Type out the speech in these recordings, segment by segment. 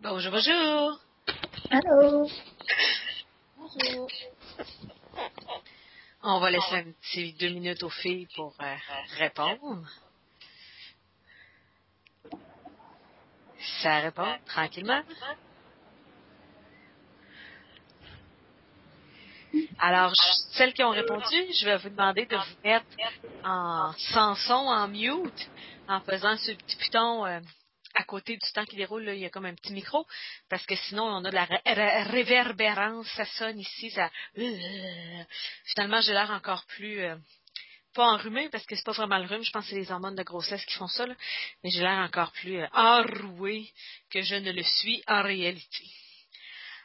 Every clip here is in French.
Bonjour, bonjour. Allô. Bonjour. On va laisser un petit deux minutes aux filles pour euh, répondre. Ça répond tranquillement. Alors, je- celles qui ont répondu, je vais vous demander de vous mettre en sans son, en mute, en faisant ce petit bouton euh, à côté du temps qui déroule, là, il y a comme un petit micro, parce que sinon on a de la ré- ré- réverbérance, ça sonne ici, ça... Finalement, j'ai l'air encore plus... euh, pas enrhumé, parce que c'est pas vraiment le rhume, je pense que c'est les hormones de grossesse qui font ça, là. mais j'ai l'air encore plus euh, enroué que je ne le suis en réalité.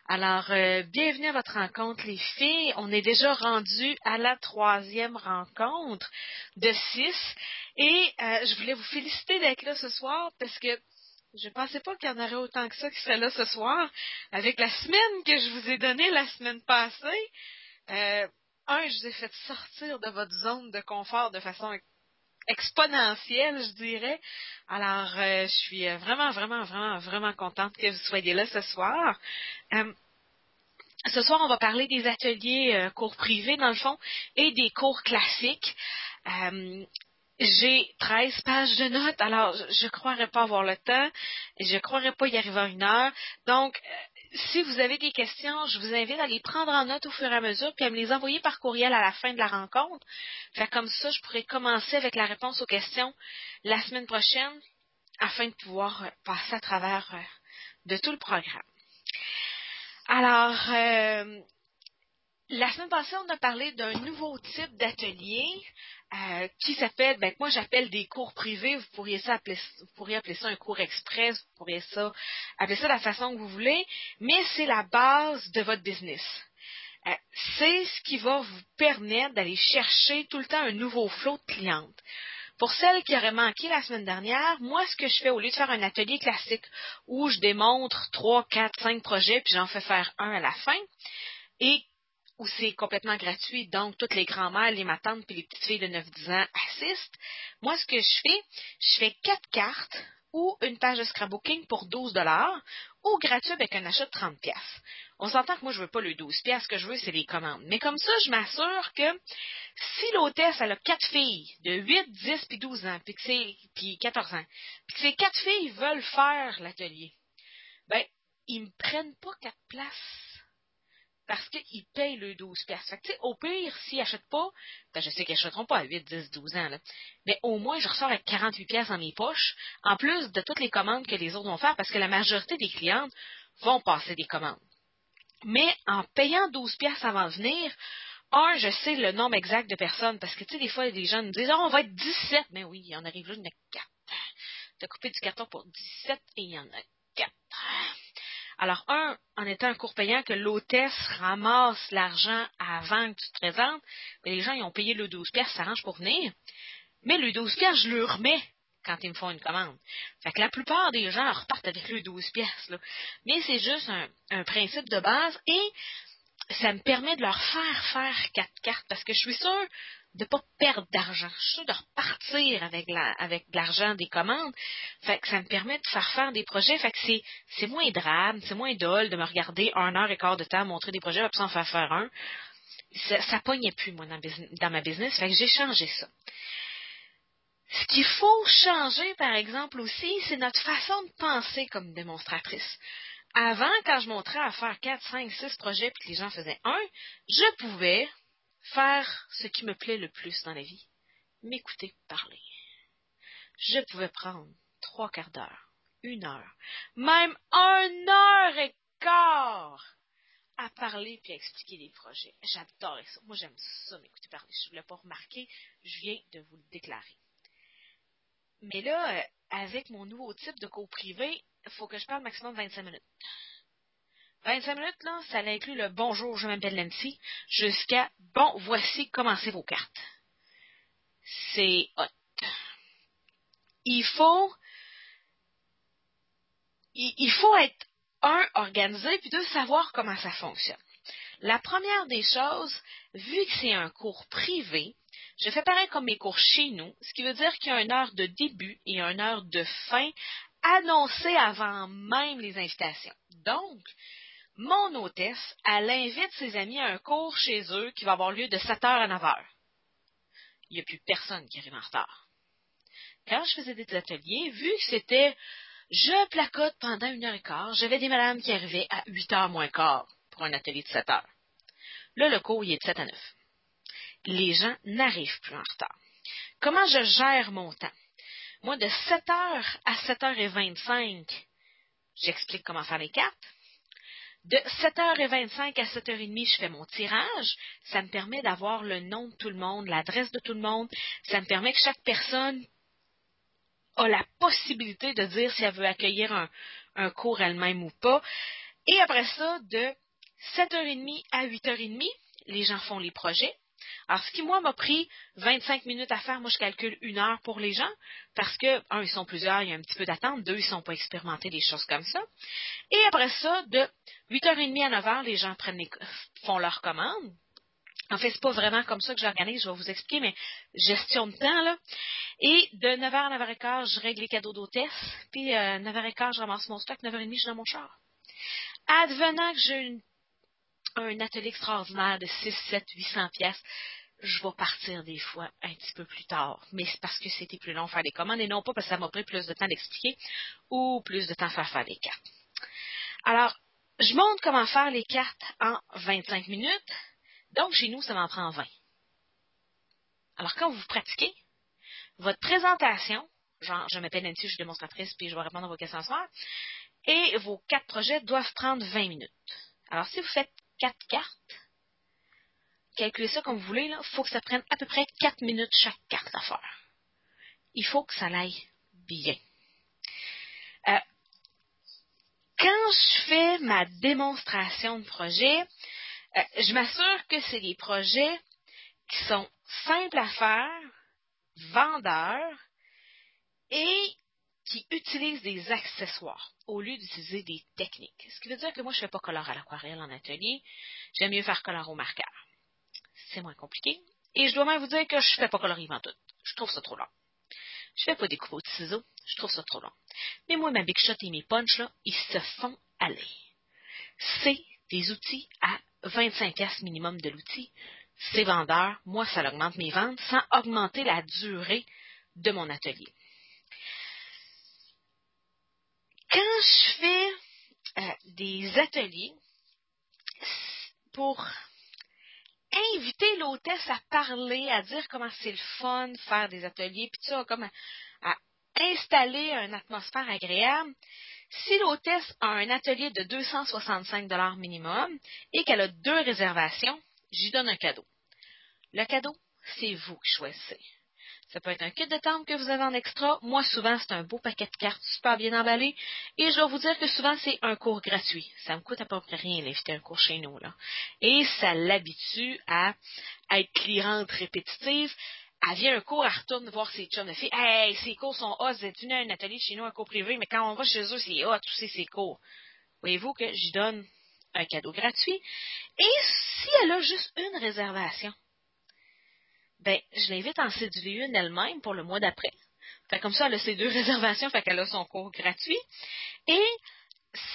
Alors, euh, bienvenue à votre rencontre, les filles. On est déjà rendu à la troisième rencontre de six. Et euh, je voulais vous féliciter d'être là ce soir parce que je pensais pas qu'il y en aurait autant que ça qui seraient là ce soir. Avec la semaine que je vous ai donnée la semaine passée, euh, un, je vous ai fait sortir de votre zone de confort de façon ex- exponentielle, je dirais. Alors, euh, je suis euh, vraiment, vraiment, vraiment, vraiment contente que vous soyez là ce soir. Ce soir, on va parler des ateliers cours privés, dans le fond, et des cours classiques. J'ai 13 pages de notes, alors je ne croirais pas avoir le temps, je ne croirais pas y arriver en une heure. Donc, euh, si vous avez des questions, je vous invite à les prendre en note au fur et à mesure, puis à me les envoyer par courriel à la fin de la rencontre. Fait comme ça, je pourrais commencer avec la réponse aux questions la semaine prochaine, afin de pouvoir euh, passer à travers euh, de tout le programme. Alors, euh, la semaine passée, on a parlé d'un nouveau type d'atelier euh, qui s'appelle, ben, moi j'appelle des cours privés. Vous pourriez, ça appeler, vous pourriez appeler ça un cours express, vous pourriez ça, appeler ça de la façon que vous voulez, mais c'est la base de votre business. Euh, c'est ce qui va vous permettre d'aller chercher tout le temps un nouveau flot de clientes. Pour celles qui auraient manqué la semaine dernière, moi, ce que je fais, au lieu de faire un atelier classique où je démontre trois, quatre, cinq projets, puis j'en fais faire un à la fin, et où c'est complètement gratuit, donc toutes les grands-mères, les matantes, puis les petites filles de 9-10 ans assistent, moi, ce que je fais, je fais quatre cartes ou une page de scrapbooking pour 12 dollars ou gratuit avec un achat de 30 pièces. On s'entend que moi, je veux pas le 12 pièces, ce que je veux, c'est les commandes. Mais comme ça, je m'assure que si l'hôtesse, elle a quatre filles de 8, 10 puis 12 ans, puis, puis 14 ans, puis que ces quatre filles veulent faire l'atelier, ben, ils me prennent pas quatre places qu'ils payent le 12 piastres. Fait que, au pire, s'ils n'achètent pas, ben, je sais qu'ils n'achèteront pas à 8, 10, 12 ans, là. Mais au moins, je ressors avec 48 pièces dans mes poches, en plus de toutes les commandes que les autres vont faire, parce que la majorité des clientes vont passer des commandes. Mais en payant 12 piastres avant de venir, un, je sais le nombre exact de personnes, parce que, tu sais, des fois, les gens nous disent, oh, on va être 17. Mais oui, il y en arrive là, il y en a 4. Tu as coupé du carton pour 17 et il y en a 4. Alors, un, en étant un cours payant, que l'hôtesse ramasse l'argent avant que tu te présentes, les gens, ils ont payé le 12 pièces, ça s'arrange pour venir. Mais le 12 pièces, je le remets quand ils me font une commande. Fait que la plupart des gens repartent avec le 12 pièces. Mais c'est juste un, un principe de base et ça me permet de leur faire faire quatre cartes parce que je suis sûre de ne pas perdre d'argent. Je suis de repartir avec, de l'argent des commandes. Fait que ça me permet de faire faire des projets. Fait que c'est, moins drame, c'est moins dole de me regarder un heure et quart de temps montrer des projets, puis en faire faire un. Ça, ça pognait plus, moi, dans, dans ma business. Fait que j'ai changé ça. Ce qu'il faut changer, par exemple, aussi, c'est notre façon de penser comme démonstratrice. Avant, quand je montrais à faire 4, 5, 6 projets puis que les gens faisaient un, je pouvais faire ce qui me plaît le plus dans la vie. M'écouter parler. Je pouvais prendre trois quarts d'heure, une heure, même une heure et quart à parler puis à expliquer des projets. J'adorais ça. Moi, j'aime ça, m'écouter parler. Je ne voulais pas remarquer, je viens de vous le déclarer. Mais là, euh, avec mon nouveau type de cours privé, il faut que je parle maximum 25 minutes. 25 minutes, là, ça inclut le bonjour, je m'appelle Nancy, jusqu'à bon, voici, commencez vos cartes. C'est hot. Il faut, il, faut être, un, organisé, puis deux, savoir comment ça fonctionne. La première des choses, vu que c'est un cours privé, je fais pareil comme mes cours chez nous, ce qui veut dire qu'il y a une heure de début et une heure de fin annoncé avant même les invitations. Donc, mon hôtesse, elle invite ses amis à un cours chez eux qui va avoir lieu de 7h à 9h. Il n'y a plus personne qui arrive en retard. Quand je faisais des ateliers, vu que c'était je placote pendant une heure et quart, j'avais des madames qui arrivaient à 8 h moins quart pour un atelier de 7 heures. Là, le cours, il est de 7 à 9. Les gens n'arrivent plus en retard. Comment je gère mon temps? Moi, de 7 heures à 7h25, j'explique comment faire les cartes. De 7h25 à 7h30, je fais mon tirage. Ça me permet d'avoir le nom de tout le monde, l'adresse de tout le monde. Ça me permet que chaque personne a la possibilité de dire si elle veut accueillir un, un cours elle-même ou pas. Et après ça, de 7h30 à 8h30, les gens font les projets. Alors, ce qui, moi, m'a pris 25 minutes à faire, moi, je calcule une heure pour les gens, parce que, un, ils sont plusieurs, il y a un petit peu d'attente, deux, ils ne sont pas expérimentés des choses comme ça. Et après ça, de 8h30 à 9h, les gens prennent font leurs commandes. En fait, c'est pas vraiment comme ça que j'organise, je vais vous expliquer, mais gestion de temps, là. Et de 9h à 9h15, je règle les cadeaux d'hôtesse, puis euh, 9h15, je ramasse mon stock, 9h30, je suis dans mon char. Advenant que j'ai une un atelier extraordinaire de 6, 7, 800 pièces, je vais partir des fois un petit peu plus tard. Mais c'est parce que c'était plus long faire les commandes et non pas parce que ça m'a pris plus de temps d'expliquer ou plus de temps à faire faire les cartes. Alors, je montre comment faire les cartes en 25 minutes. Donc, chez nous, ça m'en prend 20. Alors, quand vous pratiquez, votre présentation, genre, je m'appelle Nancy, je suis démonstratrice, puis je vais répondre à vos questions ce soir, et vos quatre projets doivent prendre 20 minutes. Alors, si vous faites quatre cartes, calculez ça comme vous voulez, il faut que ça prenne à peu près quatre minutes chaque carte à faire. Il faut que ça aille bien. Euh, quand je fais ma démonstration de projet, euh, je m'assure que c'est des projets qui sont simples à faire, vendeurs et qui utilisent des accessoires au lieu d'utiliser des techniques. Ce qui veut dire que moi, je ne fais pas color à l'aquarelle en atelier. J'aime mieux faire color au marqueur. C'est moins compliqué. Et je dois même vous dire que je ne fais pas colorier tout. Je trouve ça trop long. Je fais pas des coupes de ciseaux. Je trouve ça trop long. Mais moi, ma Big Shot et mes punch, là, ils se font aller. C'est des outils à 25 pièces minimum de l'outil. C'est vendeur. Moi, ça augmente mes ventes sans augmenter la durée de mon atelier. Quand je fais euh, des ateliers pour inviter l'hôtesse à parler, à dire comment c'est le fun de faire des ateliers, puis ça, comme à, installer une atmosphère agréable, si l'hôtesse a un atelier de 265 dollars minimum et qu'elle a deux réservations, j'y donne un cadeau. Le cadeau, c'est vous qui choisissez. Ça peut être un kit de table que vous avez en extra. Moi, souvent, c'est un beau paquet de cartes super bien emballé. Et je dois vous dire que souvent, c'est un cours gratuit. Ça me coûte à peu près rien d'inviter un cours chez nous. Là. Et ça l'habitue à, être cliente répétitive. Elle vient un cours, elle retourne voir ses chums de filles. Hey, ces cours sont hot, vous êtes venu à un atelier chez nous, un cours privé, mais quand on va chez eux, c'est hot, tous ces cours. Voyez-vous que je donne un cadeau gratuit. Et si elle a juste une réservation, ben, je l'invite en séduire une elle-même pour le mois d'après. Comme ça, elle a ses deux réservations, fait qu'elle a son cours gratuit. Et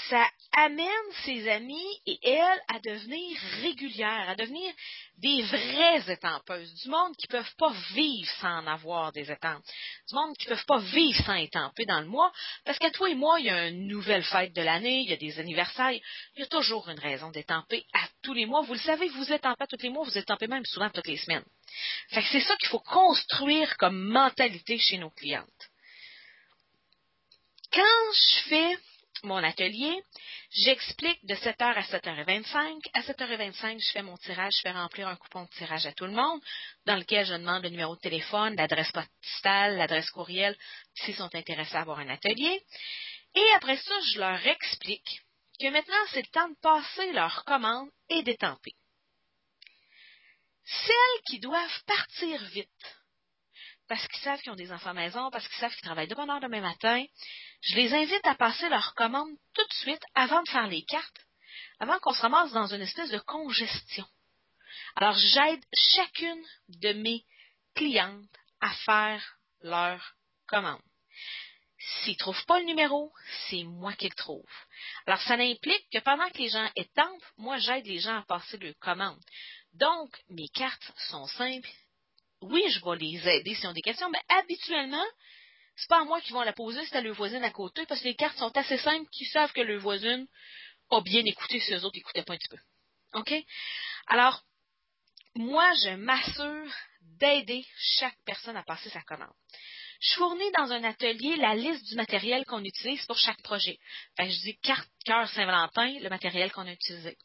ça amène ses amis et elle à devenir régulières, à devenir des vraies étampeuses, du monde qui ne peuvent pas vivre sans en avoir des étampes, du monde qui ne peuvent pas vivre sans étamper dans le mois, parce qu'à toi et moi, il y a une nouvelle fête de l'année, il y a des anniversaires, il y a toujours une raison d'étamper à tous les mois. Vous le savez, vous étampez tous les mois, vous étampez même souvent toutes les semaines. Fait que c'est ça qu'il faut construire comme mentalité chez nos clientes. Quand je fais mon atelier, j'explique de 7h à 7h25. À 7h25, je fais mon tirage, je fais remplir un coupon de tirage à tout le monde, dans lequel je demande le numéro de téléphone, l'adresse postale, l'adresse courriel, s'ils sont intéressés à avoir un atelier. Et après ça, je leur explique que maintenant, c'est le temps de passer leur commande et d'étamper. Celles qui doivent partir vite, parce qu'ils savent qu'ils ont des enfants à maison, parce qu'ils savent qu'ils travaillent de bonne heure demain matin, je les invite à passer leur commande tout de suite avant de faire les cartes, avant qu'on se ramasse dans une espèce de congestion. Alors, j'aide chacune de mes clientes à faire leur commande. S'ils ne trouvent pas le numéro, c'est moi qui le trouve. Alors, ça implique que pendant que les gens étampent, moi, j'aide les gens à passer leur commande. Donc, mes cartes sont simples. Oui, je vais les aider s'ils ont des questions, mais habituellement, c'est pas à moi qui vont la poser, c'est à leur voisine à côté, parce que les cartes sont assez simples qu'ils savent que leur voisine a bien écouté si eux autres n'écoutaient pas un petit peu. OK? Alors, moi, je m'assure d'aider chaque personne à passer sa commande. Je fournis dans un atelier la liste du matériel qu'on utilise pour chaque projet. je dis carte cœur Saint-Valentin, le matériel qu'on a utilisé.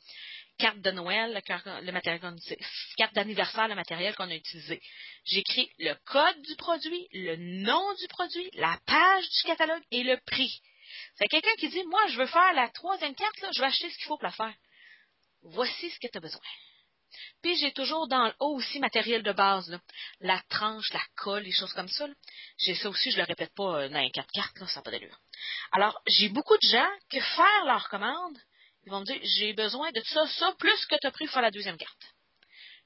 Carte de Noël, le, matériel qu'on a utilisé. Carte d'anniversaire, le matériel qu'on a utilisé. J'écris le code du produit, le nom du produit, la page du catalogue et le prix. C'est quelqu'un qui dit, moi, je veux faire la troisième carte, je vais acheter ce qu'il faut pour la faire. Voici ce que tu as besoin. Puis j'ai toujours dans le haut aussi matériel de base, la tranche, la colle, les choses comme ça. J'ai ça aussi, je le répète pas euh, dans les quatre cartes, là, ça n'a pas d'allure. Alors, j'ai beaucoup de gens qui faire leur commande, ils vont me dire j'ai besoin de ça, ça, plus que tu as pris pour la deuxième carte.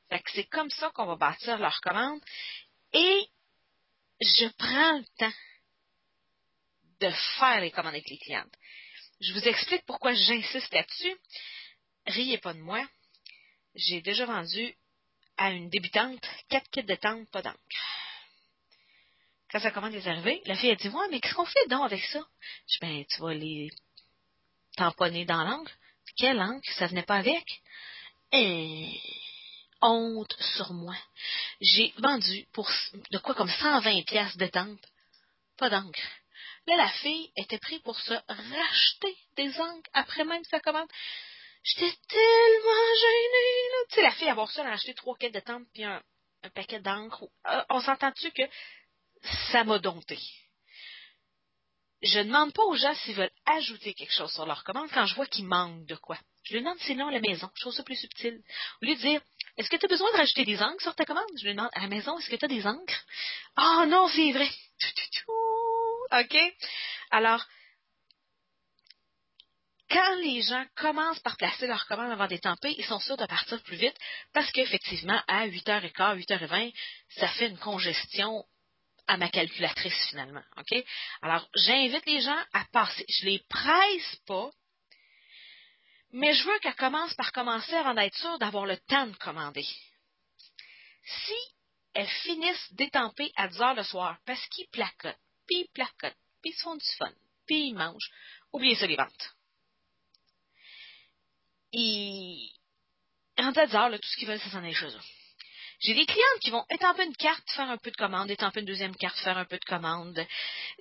Fait que c'est comme ça qu'on va bâtir leur commande. Et je prends le temps de faire les commandes avec les clientes. Je vous explique pourquoi j'insiste là-dessus. Riez pas de moi j'ai déjà vendu à une débutante quatre kits de tente, pas d'encre. Quand sa commande est arrivée, la fille a dit Ouais, mais qu'est-ce qu'on fait donc avec ça? Je dis Ben, tu vas les tamponner dans l'encre. Quelle encre? Ça venait pas avec? Et honte sur moi. J'ai vendu pour de quoi comme 120 pièces de tente, pas d'encre. Là, la fille était prise pour se racheter des encres après même sa commande. J'étais tellement gênée, là. Tu sais, la fille, avoir ça, elle a acheté trois quêtes de tente puis un, paquet d'encre. Euh, on s'entend-tu que ça m'a dompté? Je ne demande pas aux gens s'ils veulent ajouter quelque chose sur leur commande quand je vois qu'il manque de quoi. Je lui demande sinon à la maison. Je trouve ça plus subtil. Au lieu de dire, est-ce que tu as besoin de rajouter des encres sur ta commande? Je lui demande, à la maison, est-ce que tu as des encres? Ah non, c'est vrai. OK? Alors, quand les gens commencent par placer leur commande avant d'étamper, ils sont sûrs de partir plus vite parce qu'effectivement, à 8h15, 8h20, ça fait une congestion à ma calculatrice finalement. OK? Alors, j'invite les gens à passer. Je les presse pas, mais je veux qu'elles commencent par commencer avant d'être sûres d'avoir le temps de commander. Si elles finissent d'étamper à 10 heures le soir parce qu'ils placotent, puis ils placotent, puis ils font du fun, puis ils mangent, oubliez ça les ventes rentrent à 10 heures, tout ce qu'ils veulent, c'est s'en aller chez eux. J'ai des clientes qui vont étamper une carte, faire un peu de commande, étamper une deuxième carte, faire un peu de commande.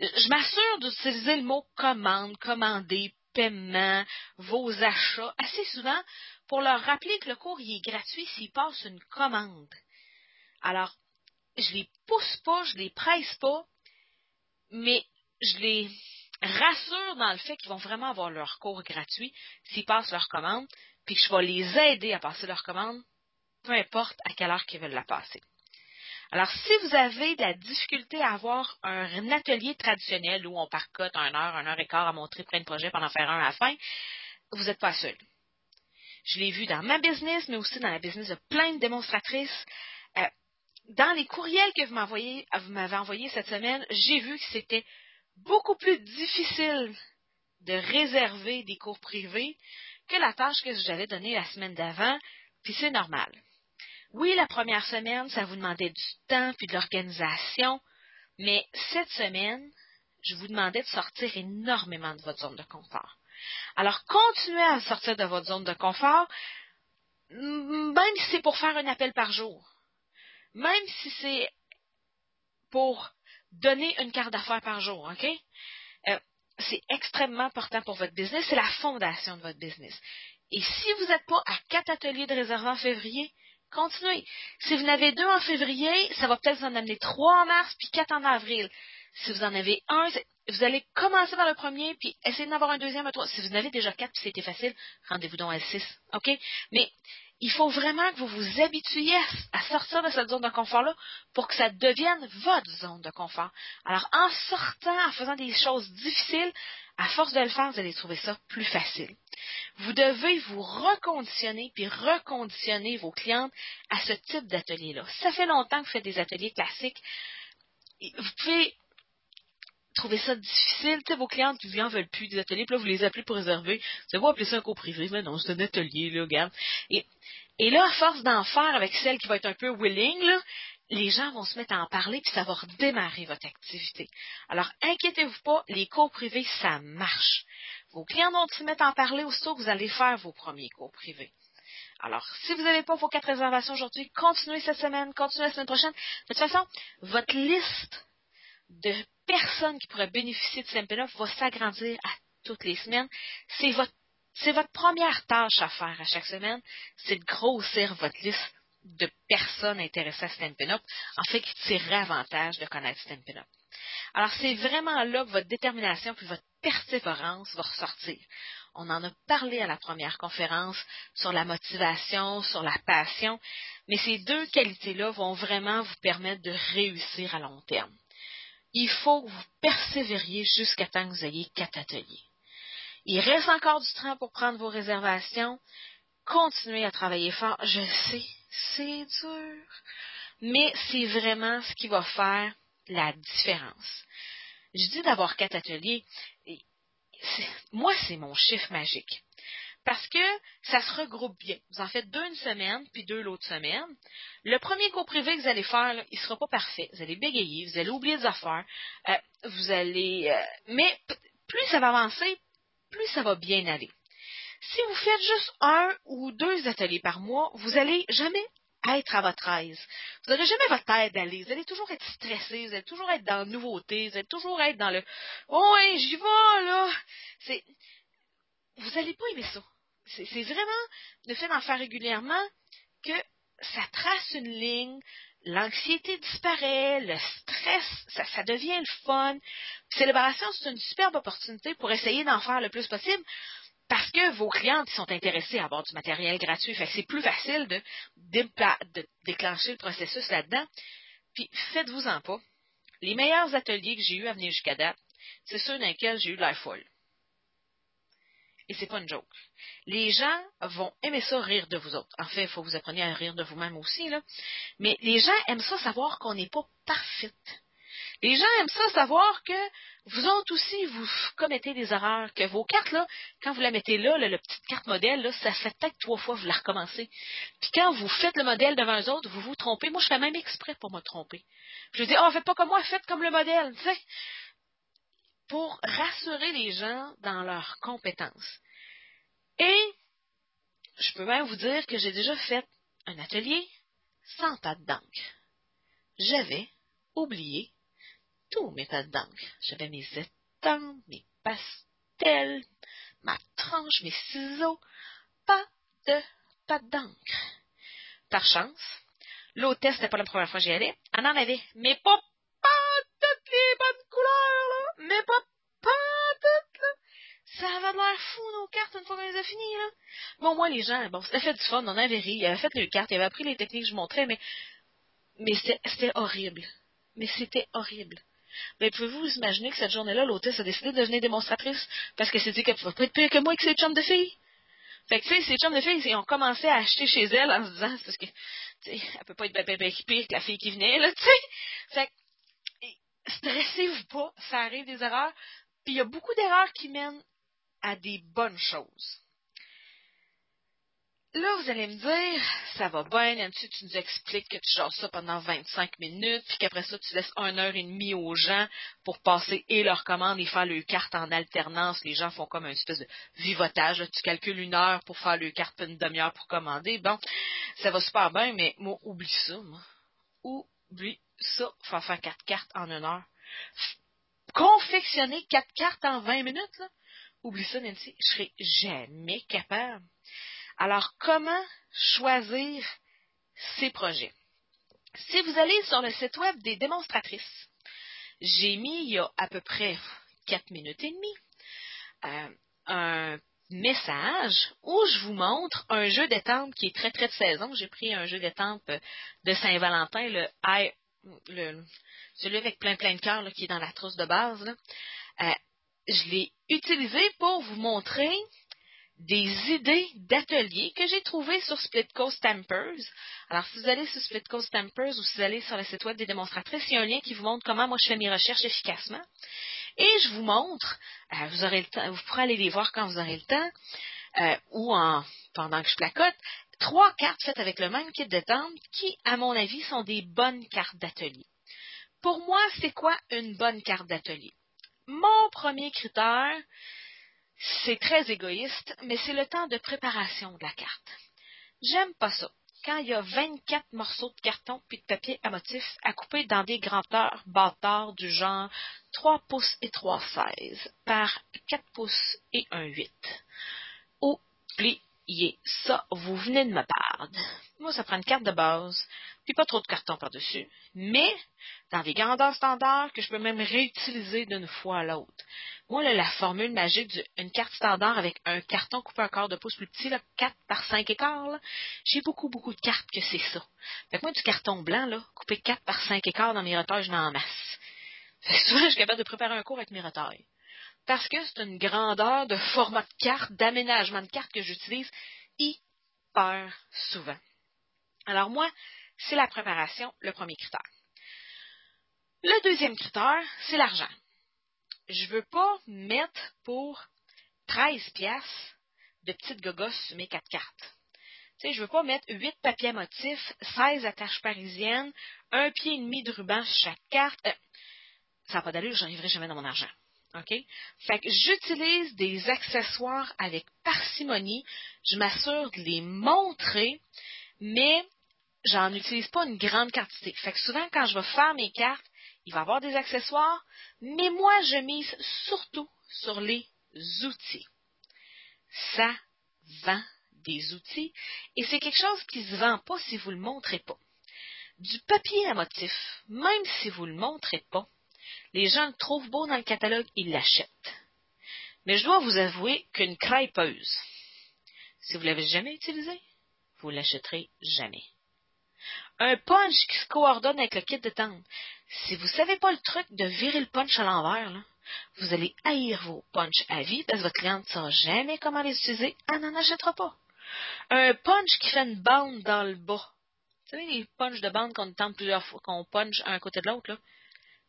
Je m'assure d'utiliser le mot commande, commander, paiement, vos achats, assez souvent pour leur rappeler que le cours est gratuit s'ils passent une commande. Alors, je les pousse pas, je les presse pas, mais je les rassure dans le fait qu'ils vont vraiment avoir leur cours gratuit s'ils passent leur commande, puis que je vais les aider à passer leur commande, peu importe à quelle heure qu'ils veulent la passer. Alors, si vous avez de la difficulté à avoir un atelier traditionnel où on parcote un heure, un heure et quart à montrer plein de projets pendant faire un à la fin, vous n'êtes pas seul. Je l'ai vu dans ma business, mais aussi dans la business de plein de démonstratrices. Euh, dans les courriels que vous vous m'avez envoyés cette semaine, j'ai vu que c'était beaucoup plus difficile de réserver des cours privés que la tâche que j'avais donnée la semaine d'avant, puis c'est normal. Oui, la première semaine, ça vous demandait du temps puis de l'organisation, mais cette semaine, je vous demandais de sortir énormément de votre zone de confort. Alors, continuez à sortir de votre zone de confort, même si c'est pour faire un appel par jour, même si c'est pour donner une carte d'affaires par jour, OK? Euh, c'est extrêmement important pour votre business. C'est la fondation de votre business. Et si vous n'êtes pas à quatre ateliers de réservation en février, continuez. Si vous en avez deux en février, ça va peut-être vous en amener trois en mars, puis quatre en avril. Si vous en avez un, vous allez commencer par le premier, puis essayer d'en avoir un deuxième, à trois. Si vous en avez déjà quatre, puis c'était facile, rendez-vous donc à six. OK? Mais il faut vraiment que vous vous habituiez à, sortir de cette zone de confort-là pour que ça devienne votre zone de confort. Alors, en sortant, en faisant des choses difficiles, à force de le faire, vous allez trouver ça plus facile. Vous devez vous reconditionner puis reconditionner vos clientes à ce type d'atelier-là. Ça fait longtemps que vous faites des ateliers classiques. Vous pouvez trouvez ça difficile, tu sais, vos clientes qui en veulent plus des ateliers, puis là, vous les appelez pour réserver. Vous vous appeler ça un cours privé, mais non, c'est un atelier, là, regarde. Et, et là, à force d'en faire avec celle qui va être un peu willing, là, les gens vont se mettre à en parler, puis ça va redémarrer votre activité. Alors, inquiétez-vous pas, les cours privés, ça marche. Vos clients vont se mettre à en parler aussitôt que vous allez faire vos premiers cours privés. Alors, si vous n'avez pas vos quatre réservations aujourd'hui, continuez cette semaine, continuez la semaine prochaine. De toute façon, votre liste de personnes qui pourraient bénéficier de CMP9 va s'agrandir à toutes les semaines. C'est votre, c'est votre première tâche à faire à chaque semaine, c'est de grossir votre liste de personnes intéressées à Stampin' Up, en fait, qui tireraient avantage de connaître Stampin' Up. Alors, c'est vraiment là que votre détermination puis votre persévérance va ressortir. On en a parlé à la première conférence sur la motivation, sur la passion, mais ces deux qualités-là vont vraiment vous permettre de réussir à long terme. Il faut que vous persévériez jusqu'à temps que vous ayez quatre ateliers. Il reste encore du temps pour prendre vos réservations. Continuez à travailler fort. Je sais, c'est dur, mais c'est vraiment ce qui va faire la différence. Je dis d'avoir quatre ateliers. Moi, c'est mon chiffre magique. Parce que ça se regroupe bien. Vous en faites deux une semaine, puis deux l'autre semaine. Le premier cours privé que vous allez faire, il ne sera pas parfait. Vous allez bégayer, vous allez oublier des affaires. Euh, vous allez. Euh, mais plus ça va avancer, plus ça va bien aller. Si vous faites juste un ou deux ateliers par mois, vous n'allez jamais être à votre aise. Vous n'aurez jamais votre tête d'aller. Vous allez toujours être stressé, vous allez toujours être dans la nouveauté, vous allez toujours être dans le Oh ouais, j'y vais là. Vous n'allez pas aimer ça. C'est vraiment le fait d'en faire régulièrement que ça trace une ligne, l'anxiété disparaît, le stress, ça, devient le fun. Célébration, c'est une superbe opportunité pour essayer d'en faire le plus possible que vos clientes sont intéressées à avoir du matériel gratuit? C'est plus facile de, déclencher le processus là-dedans. Puis faites-vous-en pas. Les meilleurs ateliers que j'ai eu à venir jusqu'à date, c'est ceux dans lesquels j'ai eu de l'air folle. Et c'est pas une joke. Les gens vont aimer ça rire de vous autres. En fait, il faut que vous appreniez à rire de vous-même aussi, là. Mais les gens aiment ça savoir qu'on n'est pas parfaite. Les gens aiment ça savoir que vous autres aussi, vous commettez des erreurs, que vos cartes, là, quand vous la mettez là, la petite carte modèle, là, ça fait peut-être trois fois que vous la recommencez. Puis quand vous faites le modèle devant eux autres, vous vous trompez. Moi, je fais même exprès pour me tromper. Je dis, oh, faites pas comme moi, faites comme le modèle, tu sais. Pour rassurer les gens dans leurs compétences. Et je peux même vous dire que j'ai déjà fait un atelier sans pâte d'encre. J'avais oublié tous mes pâtes d'encre. J'avais mes étampes, mes pastels, ma tranche, mes ciseaux. Pas de pâte d'encre. Par chance, l'hôtesse, c'était pas la première fois que j'y allais, elle en avait, mais pas, pas toutes les bonnes couleurs, là, mais pas, pas toutes, là. Ça avait l'air fou, nos cartes, une fois qu'on les a finies, là. Bon, moi, les gens, bon, c'était fait du fun, on avait ri, ils avaient fait les cartes, ils avaient appris les techniques que je montrais, mais, mais c'était horrible. Mais c'était horrible. Mais pouvez-vous vous imaginer que cette journée-là, l'hôtesse a décidé de devenir démonstratrice parce qu'elle s'est dit qu'elle pouvait pas être pire que moi avec ses chums de filles? Fait que, tu sais, ces chums de filles, ils ont commencé à acheter chez elle en se disant, parce que, tu sais, elle peut pas être bien, pire que la fille qui venait, là, tu sais. Fait que, stressez-vous pas, ça arrive des erreurs. Puis il y a beaucoup d'erreurs qui mènent à des bonnes choses. Là, vous allez me dire, ça va bien, ensuite tu nous expliques que tu jases ça pendant 25 minutes, puis qu'après ça, tu laisses une heure et demie aux gens pour passer et leur commande et faire le carte en alternance. Les gens font comme une espèce de vivotage. Tu calcules une heure pour faire le carte, une demi-heure pour commander. Bon, ça va super bien, mais moi, oublie ça, moi. Oublie ça, faire faire quatre cartes en une heure. Confectionner quatre cartes en 20 minutes, là. Oublie ça, Nancy, je serai jamais capable. Alors, comment choisir ces projets? Si vous allez sur le site web des démonstratrices, j'ai mis il y a à peu près 4 minutes et demie euh, un message où je vous montre un jeu d'étampes qui est très très de saison. J'ai pris un jeu d'étampes de Saint-Valentin, le, celui avec plein plein de cœurs qui est dans la trousse de base. Euh, je l'ai utilisé pour vous montrer des idées d'ateliers que j'ai trouvées sur Splitco Stampers. Alors, si vous allez sur Splitco Stampers ou si vous allez sur le site web des démonstratrices, il y a un lien qui vous montre comment moi je fais mes recherches efficacement. Et je vous montre, euh, vous aurez le temps, vous pourrez aller les voir quand vous aurez le temps, euh, ou en, pendant que je placote, trois cartes faites avec le même kit de tente qui, à mon avis, sont des bonnes cartes d'atelier. Pour moi, c'est quoi une bonne carte d'atelier? Mon premier critère, c'est très égoïste, mais c'est le temps de préparation de la carte. J'aime pas ça. Quand il y a 24 morceaux de carton puis de papier à motif à couper dans des grandeurs bâtards du genre 3 pouces et 3 16 par 4 pouces et 1 8. Oubliez ça, vous venez de me perdre. Moi, ça prend une carte de base, puis pas trop de carton par-dessus, mais dans des grandeurs standards que je peux même réutiliser d'une fois à l'autre. Moi, la formule magique d'une carte standard avec un carton coupé un quart de pouce plus petit, là, 4 par 5 écarts, j'ai beaucoup, beaucoup de cartes que c'est ça. Fait que moi, du carton blanc, là, coupé 4 par 5 écarts dans mes retails, je en masse. Fait souvent, je suis capable de préparer un cours avec mes retails. Parce que c'est une grandeur de format de carte, d'aménagement de carte que j'utilise hyper souvent. Alors moi, c'est la préparation, le premier critère. Le deuxième critère, c'est l'argent. Je veux pas mettre pour 13 pièces de petites gogos sur mes quatre cartes. Tu sais, je veux pas mettre 8 papiers motifs, 16 attaches parisiennes, un pied et demi de ruban sur chaque carte. Euh, ça n'a pas d'allure, j'arriverai jamais dans mon argent. OK? Fait que j'utilise des accessoires avec parcimonie. Je m'assure de les montrer, mais j'en utilise pas une grande quantité. Fait que souvent, quand je vais faire mes cartes, il va y avoir des accessoires, mais moi, je mise surtout sur les outils. Ça vend des outils et c'est quelque chose qui se vend pas si vous le montrez pas. Du papier à motif, même si vous le montrez pas, les gens le trouvent beau dans le catalogue, ils l'achètent. Mais je dois vous avouer qu'une crêpeuse, si vous l'avez jamais utilisée, vous l'achèterez jamais. Un punch qui se coordonne avec le kit de tente. Si vous savez pas le truc de virer le punch à l'envers, vous allez haïr vos punch à vie parce que votre cliente ne saura jamais comment les utiliser. Elle n'en achètera pas. Un punch qui fait une bande dans le bas. Vous savez, les punch de bande qu'on tente plusieurs fois, qu'on punch un côté de l'autre, là?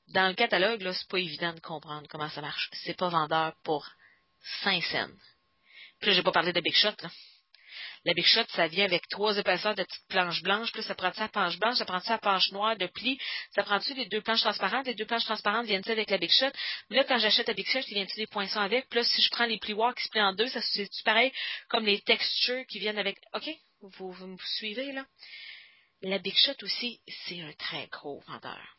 Dans le catalogue, là, c'est pas évident de comprendre comment ça marche. C'est pas vendeur pour 5 cents. Puis là, j'ai pas parlé de Big Shot, là. La Big Shot, ça vient avec trois épaisseurs de petites planches blanches, puis ça prend ça la planche blanche, ça prend ça la planche noire de pli, ça prend-tu les deux planches transparentes, les deux planches transparentes viennent avec la Big Shot, là, quand j'achète la Big Shot, il vient des poinçons avec, puis là, si je prends les plioirs qui se plient en deux, ça c'est pareil comme les textures qui viennent avec, ok? Vous me suivez, là? La Big Shot aussi, c'est un très gros vendeur.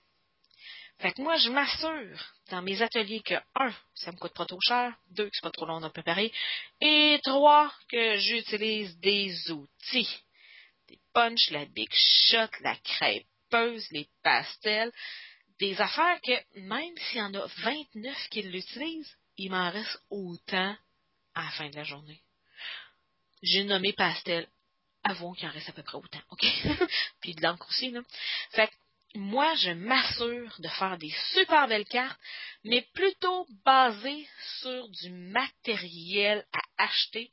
Fait que moi, je m'assure dans mes ateliers que, un, ça me coûte pas trop cher, deux, que c'est pas trop long à préparer, et trois, que j'utilise des outils. Des punch, la big shot, la crêpeuse, les pastels, des affaires que, même s'il y en a 29 qui l'utilisent, il m'en reste autant à la fin de la journée. J'ai nommé pastel. Avouons qu'il en reste à peu près autant, OK? Puis de l'encre aussi, là. Fait que moi, je m'assure de faire des super belles cartes, mais plutôt basées sur du matériel à acheter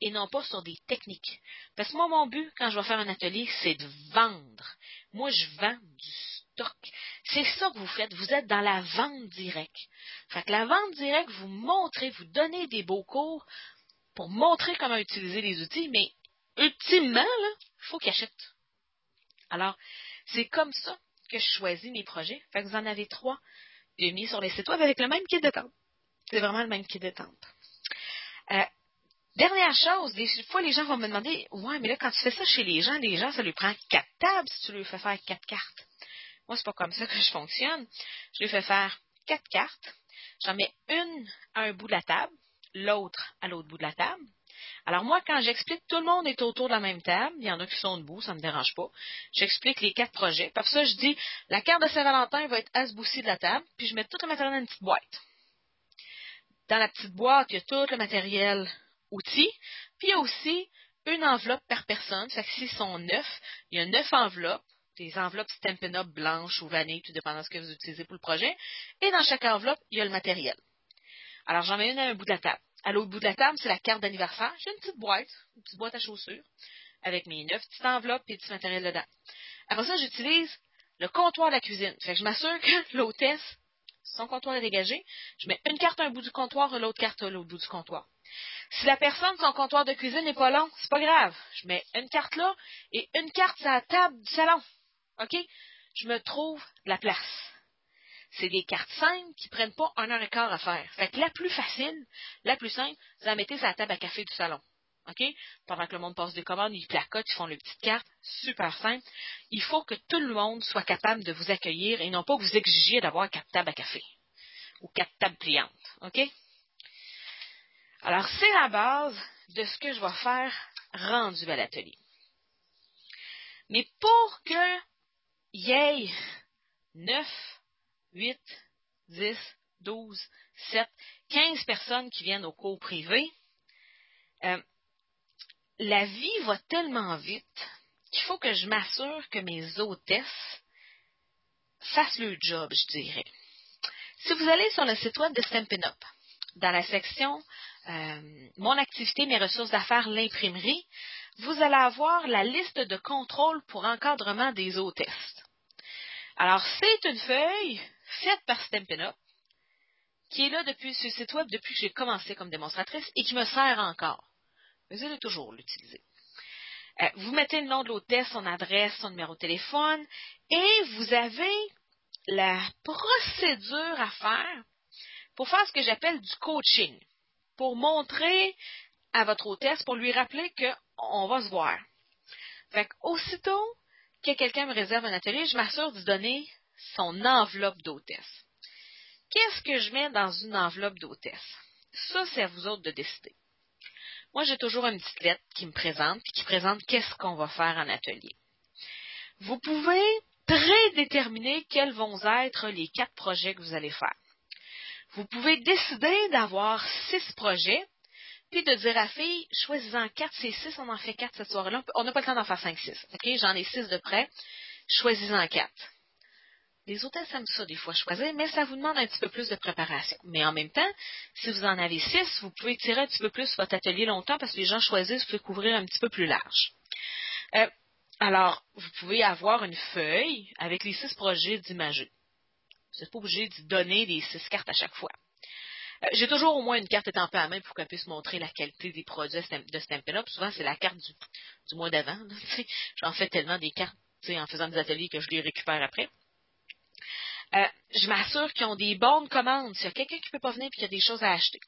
et non pas sur des techniques. Parce que moi, mon but, quand je vais faire un atelier, c'est de vendre. Moi, je vends du stock. C'est ça que vous faites. Vous êtes dans la vente directe. Fait que la vente directe, vous montrez, vous donnez des beaux cours pour montrer comment utiliser les outils, mais ultimement, là, il faut qu'ils achètent. Alors, c'est comme ça que je choisis mes projets. Vous en avez trois de mis sur les sites web avec le même kit de tente. C'est vraiment le même kit de tente. Euh, dernière chose, des fois les gens vont me demander Ouais, mais là, quand tu fais ça chez les gens, les gens, ça lui prend quatre tables si tu lui fais faire quatre cartes. Moi, c'est pas comme ça que je fonctionne. Je lui fais faire quatre cartes. J'en mets une à un bout de la table, l'autre à l'autre bout de la table. Alors moi, quand j'explique, tout le monde est autour de la même table. Il y en a qui sont debout, ça ne me dérange pas. J'explique les quatre projets. Par ça, je dis, la carte de Saint-Valentin va être à ce bout-ci de la table, puis je mets tout le matériel dans une petite boîte. Dans la petite boîte, il y a tout le matériel outil, puis il y a aussi une enveloppe par personne. Ça fait que s'ils sont neuf, il y a neuf enveloppes, des enveloppes Stampin' Up blanches ou vanille, tout dépendant de ce que vous utilisez pour le projet. Et dans chaque enveloppe, il y a le matériel. Alors, j'en mets une à un bout de la table. À l'autre bout de la table, c'est la carte d'anniversaire. J'ai une petite boîte, une petite boîte à chaussures, avec mes neuf petites enveloppes et du matériel dedans. Après ça, j'utilise le comptoir de la cuisine. Fait que je m'assure que l'hôtesse son comptoir est dégagé, je mets une carte à un bout du comptoir et l'autre carte à l'autre bout du comptoir. Si la personne, son comptoir de cuisine n'est pas long, c'est pas grave. Je mets une carte là et une carte sur la table du salon. OK? Je me trouve la place. C'est des cartes simples qui prennent pas un heure et quart à faire. Fait que la plus facile, la plus simple, c'est la mettre sur la table à café du salon. OK? Pendant que le monde passe des commandes, ils placotent, ils font les petites cartes. Super simple. Il faut que tout le monde soit capable de vous accueillir et non pas que vous exigiez d'avoir quatre tables à café ou quatre tables clientes. OK? Alors, c'est la base de ce que je vais faire rendu à l'atelier. Mais pour que y ait 9, 8, 10, 12, 7, 15 personnes qui viennent au cours privé, euh, la vie va tellement vite qu'il faut que je m'assure que mes hôtesses fassent le job, je dirais. Si vous allez sur le site web de Stampin' Up, dans la section euh, Mon activité, mes ressources d'affaires, l'imprimerie, vous allez avoir la liste de contrôle pour encadrement des hôtesses. Alors, c'est une feuille faite par Stampin' Up qui est là depuis ce site web depuis que j'ai commencé comme démonstratrice et qui me sert encore. Vous allez toujours l'utiliser. Euh, vous mettez le nom de l'hôtesse, son adresse, son numéro de téléphone et vous avez la procédure à faire pour faire ce que j'appelle du coaching, pour montrer à votre hôtesse, pour lui rappeler qu'on va se voir. Fait aussitôt que quelqu'un me réserve un atelier, je m'assure de donner son enveloppe d'hôtesse. Qu'est-ce que je mets dans une enveloppe d'hôtesse? Ça, c'est à vous autres de décider. Moi, j'ai toujours une petite lettre qui me présente, puis qui présente qu'est-ce qu'on va faire en atelier. Vous pouvez prédéterminer quels vont être les quatre projets que vous allez faire. Vous pouvez décider d'avoir six projets, puis de dire à la fille, choisis-en quatre, c'est six, on en fait quatre cette soirée-là. On n'a pas le temps d'en faire cinq, six. OK? J'en ai six de près. Choisis-en quatre. Les hôtels aiment ça des fois choisir, mais ça vous demande un petit peu plus de préparation. Mais en même temps, si vous en avez six, vous pouvez tirer un petit peu plus votre atelier longtemps parce que les gens choisissent, pouvez couvrir un petit peu plus large. Euh, alors, vous pouvez avoir une feuille avec les six projets d'imager. Vous n'êtes pas obligé de donner les six cartes à chaque fois. Euh, j'ai toujours au moins une carte étampée à main pour qu'elle puisse montrer la qualité des produits de Stampin' Up. Souvent, c'est la carte du, mois d'avant. J'en fais tellement des cartes en faisant des ateliers que je les récupère après. Euh, je m'assure qu'ils ont des bonnes commandes. S'il y a quelqu'un qui ne peut pas venir et qu'il y a des choses à acheter.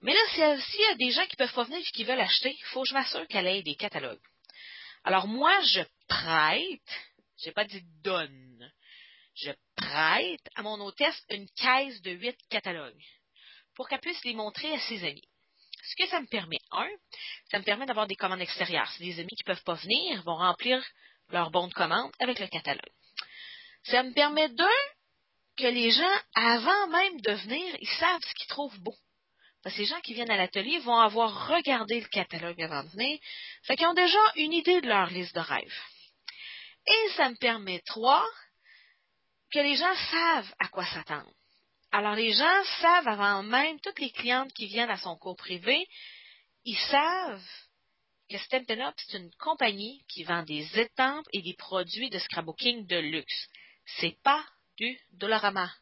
Mais là, s'il y, a des gens qui ne peuvent pas venir et qui veulent acheter, il faut que je m'assure qu'elle ait des catalogues. Alors moi, je prête, j'ai pas dit donne, je prête à mon hôtesse une caisse de huit catalogues pour qu'elle puisse les montrer à ses amis. Ce que ça me permet, un, ça me permet d'avoir des commandes extérieures. Si des amis qui ne peuvent pas venir vont remplir leur bon de commande avec le catalogue. Ça me permet, d'un, que les gens, avant même de venir, ils savent ce qu'ils trouvent beau. Parce que les gens qui viennent à l'atelier vont avoir regardé le catalogue avant de venir. Fait qu'ils ont déjà une idée de leur liste de rêves. Et ça me permet, trois, que les gens savent à quoi s'attendre. Alors les gens savent avant même, toutes les clientes qui viennent à son cours privé, ils savent que Stampin' Up, c'est une compagnie qui vend des étampes et des produits de scrapbooking de luxe. C'est pas du Dollarama.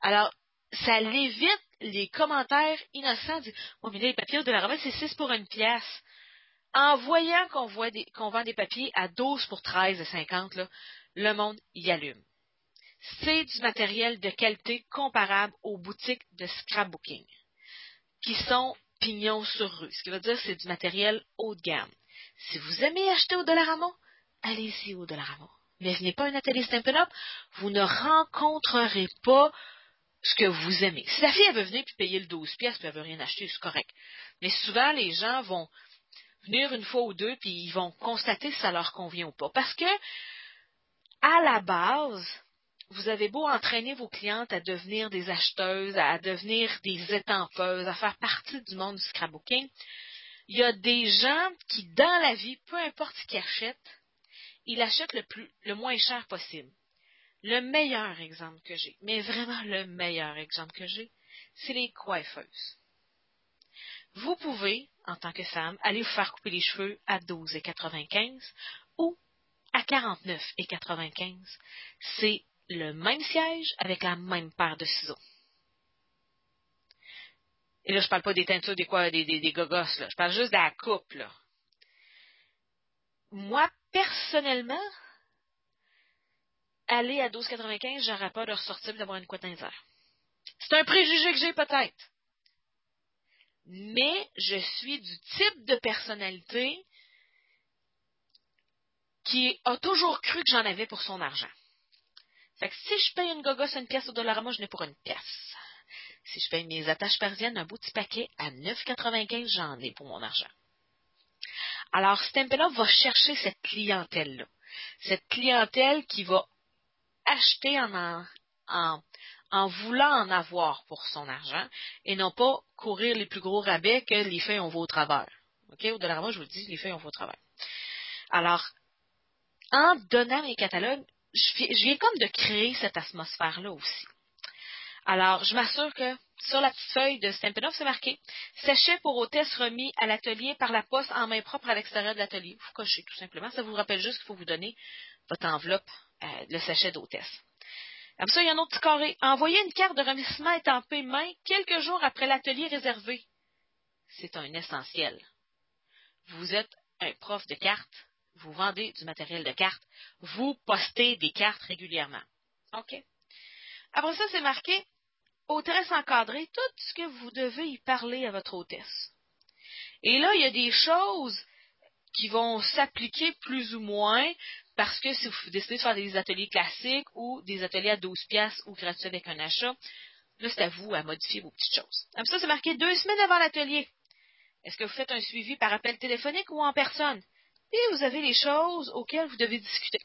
Alors, ça l'évite les commentaires innocents du Oh, mais les papiers de Dollarama, c'est 6 pour une pièce. En voyant qu'on vend des papiers à 12 pour 13,50, là, le monde y allume. C'est du matériel de qualité comparable aux boutiques de scrapbooking, qui sont pignons sur rue. Ce qui veut dire que c'est du matériel haut de gamme. Si vous aimez acheter au Dollarama, allez-y au Dollarama mais venez pas un atelier Stampin' vous ne rencontrerez pas ce que vous aimez. Si la fille elle veut venir puis payer le 12 pièces puis elle veut rien acheter, c'est correct. Mais souvent les gens vont venir une fois ou deux puis ils vont constater si ça leur convient ou pas. Parce que à la base, vous avez beau entraîner vos clientes à devenir des acheteuses, à devenir des étampeuses, à faire partie du monde du scrapbooking, il y a des gens qui, dans la vie, peu importe ce qu'ils achètent, il achète le, moins cher possible. Le meilleur exemple que j'ai, mais vraiment le meilleur exemple que j'ai, c'est les coiffeuses. Vous pouvez, en tant que femme, aller vous faire couper les cheveux à 12,95 ou à 49,95. C'est le même siège avec la même paire de ciseaux. Et là, je parle pas des teintures, des quoi, des, là. Je parle juste de la coupe, là. Moi, personnellement, aller à 12,95, j'aurais pas de ressortir d'avoir une couette C'est un préjugé que j'ai peut-être. Mais je suis du type de personnalité qui a toujours cru que j'en avais pour son argent. Que si je paye une gogos une pièce au dollar moi, je n'ai pour une pièce. Si je paye mes attaches parisiennes, un bout de paquet à 9,95, j'en ai pour mon argent. Alors, Stampin' va chercher cette clientèle-là. Cette clientèle qui va acheter en, voulant en avoir pour son argent et non pas courir les plus gros rabais que les feuilles on va au travers. OK? Au dollar moi, je vous le dis, les feuilles on va au travers. Alors, en donnant mes catalogues, je viens comme de créer cette atmosphère-là aussi. Alors, je m'assure que sur la petite feuille de Stampin' c'est marqué Sachet pour hôtesse remis à l'atelier par la poste en main propre à l'extérieur de l'atelier. Vous cochez tout simplement. Ça vous rappelle juste qu'il faut vous donner votre enveloppe, euh, le sachet d'hôtesse. Après ça, il y a un autre petit carré. Envoyer une carte de remerciement étampée main quelques jours après l'atelier réservé. C'est un essentiel. Vous êtes un prof de cartes, vous vendez du matériel de cartes, vous postez des cartes régulièrement. OK? Après ça, c'est marqué hôtesse encadrée, tout ce que vous devez y parler à votre hôtesse. Et là, il y a des choses qui vont s'appliquer plus ou moins parce que si vous décidez de faire des ateliers classiques ou des ateliers à 12 pièces ou gratuits avec un achat, là, c'est à vous à modifier vos petites choses. Comme ça, c'est marqué deux semaines avant l'atelier. Est-ce que vous faites un suivi par appel téléphonique ou en personne? Et vous avez les choses auxquelles vous devez discuter.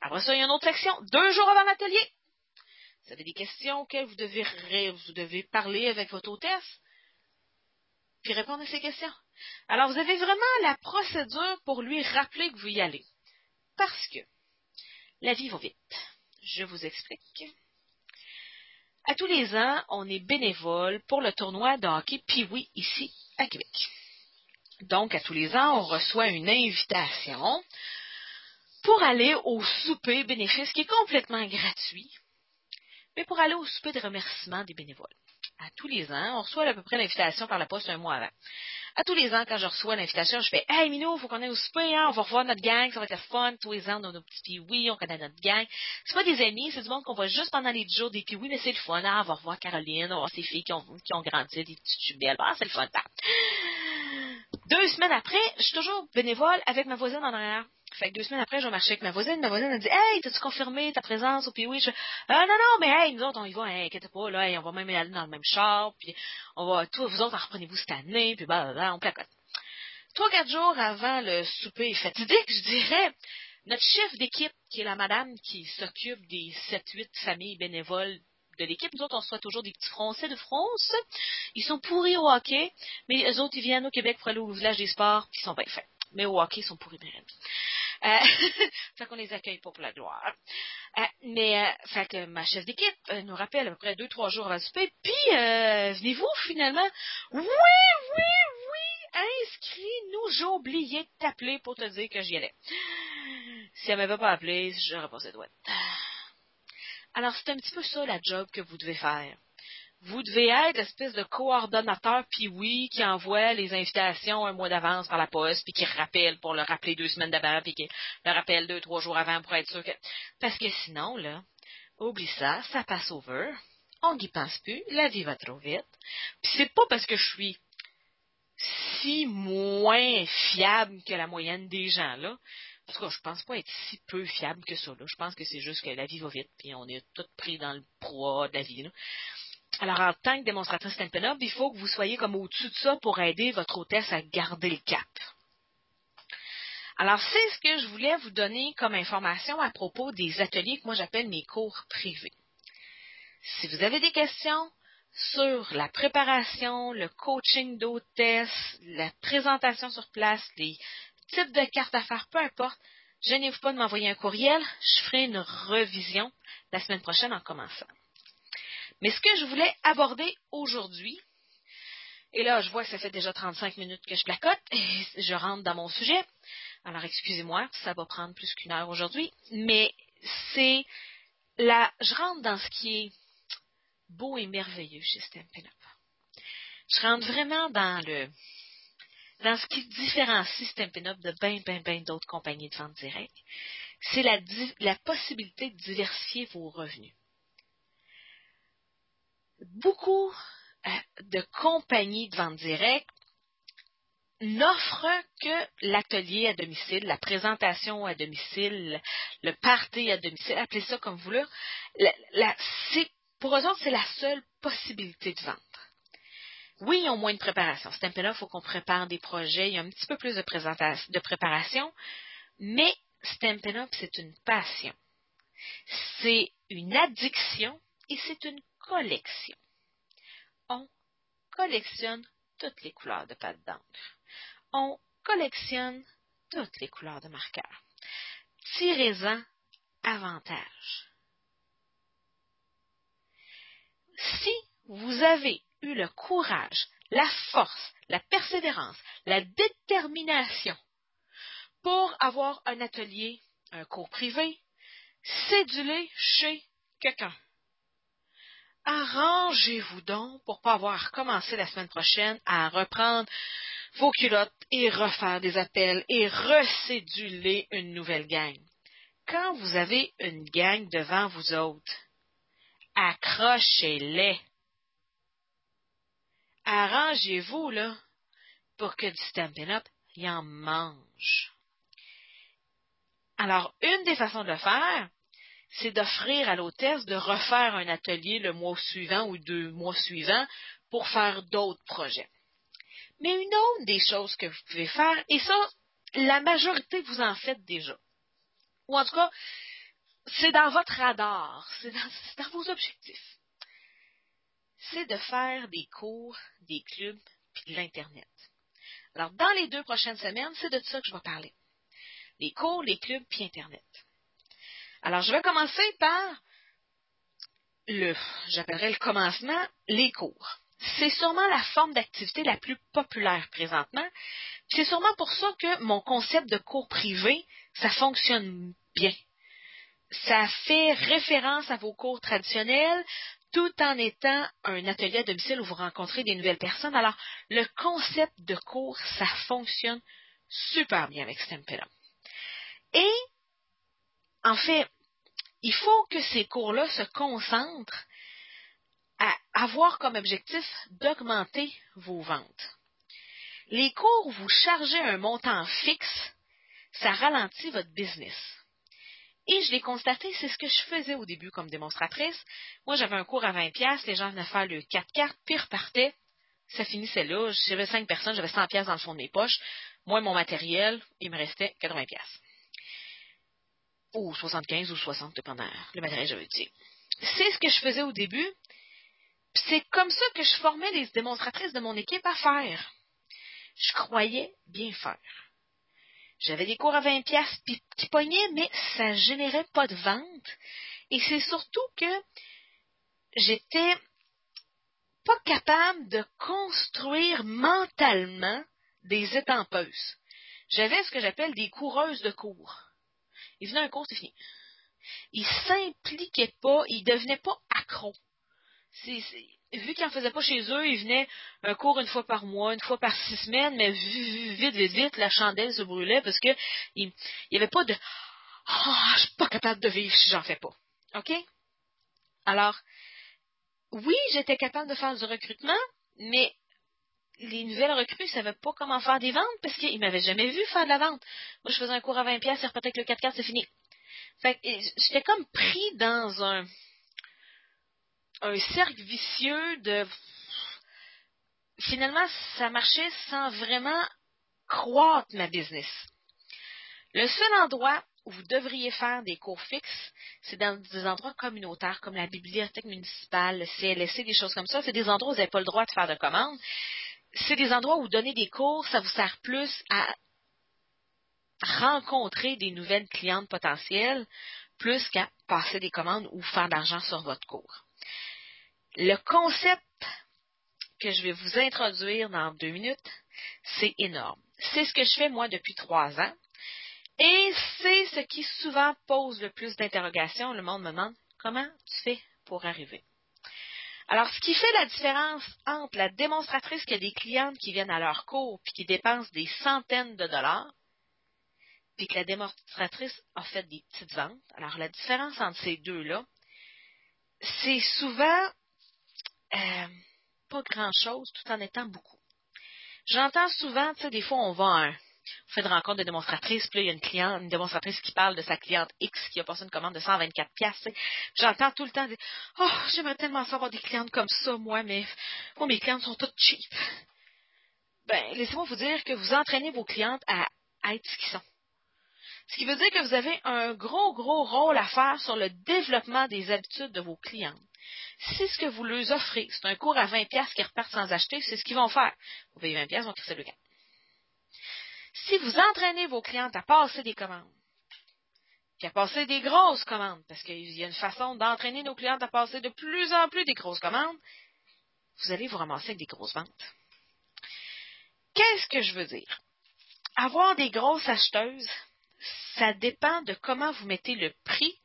Après ça, il y a une autre section. Deux jours avant l'atelier. Vous avez des questions auxquelles vous devez, vous devez parler avec votre hôtesse, puis répondre à ces questions. Alors, vous avez vraiment la procédure pour lui rappeler que vous y allez. Parce que la vie va vite. Je vous explique. À tous les ans, on est bénévole pour le tournoi de hockey Pee-Wee ici à Québec. Donc, à tous les ans, on reçoit une invitation pour aller au souper bénéfice qui est complètement gratuit mais pour aller au souper de remerciement des bénévoles. À tous les ans, on reçoit à peu près l'invitation par la poste un mois avant. À tous les ans, quand je reçois l'invitation, je fais Hey Minou, faut qu'on aille au souper, hein? on va revoir notre gang, ça va être fun. Tous les ans, on a nos petits oui, on connaît notre gang. C'est pas des amis, c'est du monde qu'on voit juste pendant les jours des oui, mais c'est le fun, hein? on va revoir Caroline, on va voir ses filles qui ont, qui ont grandi, des petites jumelles. Ah, c'est le fun. Deux semaines après, je suis toujours bénévole avec ma voisine en arrière. Fait que deux semaines après, je marcher avec ma voisine. Ma voisine, elle dit, hey, t'as-tu confirmé ta présence au PWI? Je ah, non, non, mais hey, nous autres, on y va, hey, inquiète pas, là, on va même aller dans le même char, puis on va, tous vous autres, en reprenez-vous cette année, puis bah, bah, on placote. Trois, quatre jours avant le souper fatidique, je dirais, notre chef d'équipe, qui est la madame qui s'occupe des sept, huit familles bénévoles de l'équipe. Nous autres, on soit toujours des petits Français de France. Ils sont pourris au hockey, mais eux autres, ils viennent au Québec pour aller au village des sports, puis ils sont bien faits. Mais au hockey, ils sont pourris. Euh, fait qu'on les accueille pas pour la gloire. Euh, mais, euh, fait que ma chef d'équipe nous rappelle à peu près deux, trois jours avant le souper, puis venez-vous finalement? Oui, oui, oui, inscris-nous, j'ai oublié de t'appeler pour te dire que j'y allais. Si elle m'avait pas appelé, j'aurais passé droite. Alors, c'est un petit peu ça la job que vous devez faire vous devez être l'espèce de coordonnateur puis oui qui envoie les invitations un mois d'avance par la poste puis qui rappelle pour le rappeler deux semaines d'avant puis qui le rappelle deux trois jours avant pour être sûr que parce que sinon là oublie ça ça passe over on n'y pense plus la vie va trop vite puis c'est pas parce que je suis si moins fiable que la moyenne des gens là en tout cas, je pense pas être si peu fiable que ça. Là. Je pense que c'est juste que la vie va vite, puis on est tous pris dans le proie de la vie. Là. Alors, en tant que démonstratrice Stampin' il faut que vous soyez comme au-dessus de ça pour aider votre hôtesse à garder le cap. Alors, c'est ce que je voulais vous donner comme information à propos des ateliers que moi j'appelle mes cours privés. Si vous avez des questions sur la préparation, le coaching d'hôtesse, la présentation sur place, les types de cartes à faire, peu importe, gênez-vous pas de m'envoyer un courriel. Je ferai une revision la semaine prochaine en commençant. Mais ce que je voulais aborder aujourd'hui, et là, je vois que ça fait déjà 35 minutes que je placote et je rentre dans mon sujet. Alors, excusez-moi, ça va prendre plus qu'une heure aujourd'hui, mais c'est là, je rentre dans ce qui est beau et merveilleux chez Stampin' Up. Je rentre vraiment dans le dans ce qui différencie Stampin' Up de bien, bien, bien d'autres compagnies de vente directe. C'est la, la possibilité de diversifier vos revenus. Beaucoup euh, de compagnies de vente directe n'offrent que l'atelier à domicile, la présentation à domicile, le party à domicile, appelez ça comme vous voulez. pour eux autres, c'est la seule possibilité de vendre. Oui, ils ont moins de préparation. Stampin' Up, il faut qu'on prépare des projets, il y a un petit peu plus de, de préparation, mais Stampin' Up, c'est une passion. C'est une addiction et c'est une collection. On collectionne toutes les couleurs de pâte d'encre on collectionne toutes les couleurs de marqueurs. Tirez-en avantage. Si vous avez eu le courage, la force, la persévérance, la détermination pour avoir un atelier, un cours privé, cédulé chez quelqu'un. Arrangez-vous donc pour pas avoir commencé la semaine prochaine à reprendre vos culottes et refaire des appels et recéduler une nouvelle gang. Quand vous avez une gang devant vous autres, accrochez-les. Arrangez-vous, là, pour que du Stampin' Up y en mange. Alors, une des façons de le faire, c'est d'offrir à l'hôtesse de refaire un atelier le mois suivant ou deux mois suivants pour faire d'autres projets. Mais une autre des choses que vous pouvez faire, et ça, la majorité vous en faites déjà. Ou en tout cas, c'est dans votre radar, c'est dans, vos objectifs. C'est de faire des cours, des clubs, puis de l'Internet. Alors, dans les deux prochaines semaines, c'est de ça que je vais parler. Les cours, les clubs, puis Internet. Alors, je vais commencer par le, j'appellerais le commencement, les cours c'est sûrement la forme d'activité la plus populaire présentement. C'est sûrement pour ça que mon concept de cours privé, ça fonctionne bien. Ça fait référence à vos cours traditionnels tout en étant un atelier à domicile où vous rencontrez des nouvelles personnes. Alors, le concept de cours, ça fonctionne super bien avec Stampin' Et, en fait, il faut que ces cours-là se concentrent à avoir comme objectif d'augmenter vos ventes. Les cours où vous chargez un montant fixe, ça ralentit votre business. Et je l'ai constaté, c'est ce que je faisais au début comme démonstratrice. Moi, j'avais un cours à 20 pièces, les gens venaient faire le 4 cartes, puis repartaient. Ça finissait là. J'avais 5 personnes, j'avais 100 pièces dans le fond de mes poches. Moi, mon matériel, il me restait 80 pièces. Ou 75 ou 60, dépendant le matériel j'avais utilisé. C'est ce que je faisais au début, c'est comme ça que je formais les démonstratrices de mon équipe à faire. Je croyais bien faire. J'avais des cours à 20 pièces qui pognaient, mais ça générait pas de vente. Et c'est surtout que j'étais pas capable de construire mentalement des étampeuses. J'avais ce que j'appelle des coureuses de cours. Ils venaient un cours, c'est fini. Ils s'impliquaient pas, ils devenaient pas accros vu qu'ils n'en faisaient pas chez eux, ils venaient un cours une fois par mois, une fois par six semaines, mais vite, vite, vite, la chandelle se brûlait parce que il n'y avait pas de Ah, je suis pas capable de vivre si j'en fais pas. OK? Alors, oui, j'étais capable de faire du recrutement, mais les nouvelles recrues ne savaient pas comment faire des ventes parce qu'ils m'avaient jamais vu faire de la vente. Moi, je faisais un cours à 20 pièces, peut-être que le 4 4 c'est fini. Fait j'étais comme pris dans un un cercle vicieux de finalement ça marchait sans vraiment croître ma business. Le seul endroit où vous devriez faire des cours fixes, c'est dans des endroits communautaires comme la bibliothèque municipale, le CLSC, des choses comme ça. C'est des endroits où vous n'avez pas le droit de faire de commandes. C'est des endroits où donner des cours, ça vous sert plus à rencontrer des nouvelles clientes potentielles plus qu'à passer des commandes ou faire de l'argent sur votre cours. Le concept que je vais vous introduire dans deux minutes, c'est énorme. C'est ce que je fais moi depuis trois ans. Et c'est ce qui souvent pose le plus d'interrogations. Le monde me demande Comment tu fais pour arriver? Alors, ce qui fait la différence entre la démonstratrice qui a des clientes qui viennent à leur cours puis qui dépensent des centaines de dollars, puis que la démonstratrice a fait des petites ventes. Alors, la différence entre ces deux-là, c'est souvent euh, pas grand-chose tout en étant beaucoup. J'entends souvent, tu sais, des fois, on à un, on fait une rencontre de démonstratrice, puis là, il y a une cliente, une démonstratrice qui parle de sa cliente X qui a passé une commande de 124 pièces. J'entends tout le temps dire Oh, j'aimerais tellement savoir des clientes comme ça, moi, mais moi, mes clientes sont toutes cheap. Ben, laissez-moi vous dire que vous entraînez vos clientes à, être ce qu'ils sont. Ce qui veut dire que vous avez un gros, gros rôle à faire sur le développement des habitudes de vos clientes. Si ce que vous leur offrez, c'est un cours à 20 pièces qui repartent sans acheter, c'est ce qu'ils vont faire. Vous payez 20 pièces, vont le camp. Si vous entraînez vos clientes à passer des commandes, puis à passer des grosses commandes, parce qu'il y a une façon d'entraîner nos clientes à passer de plus en plus des grosses commandes, vous allez vous ramasser avec des grosses ventes. Qu'est-ce que je veux dire? Avoir des grosses acheteuses, ça dépend de comment vous mettez le prix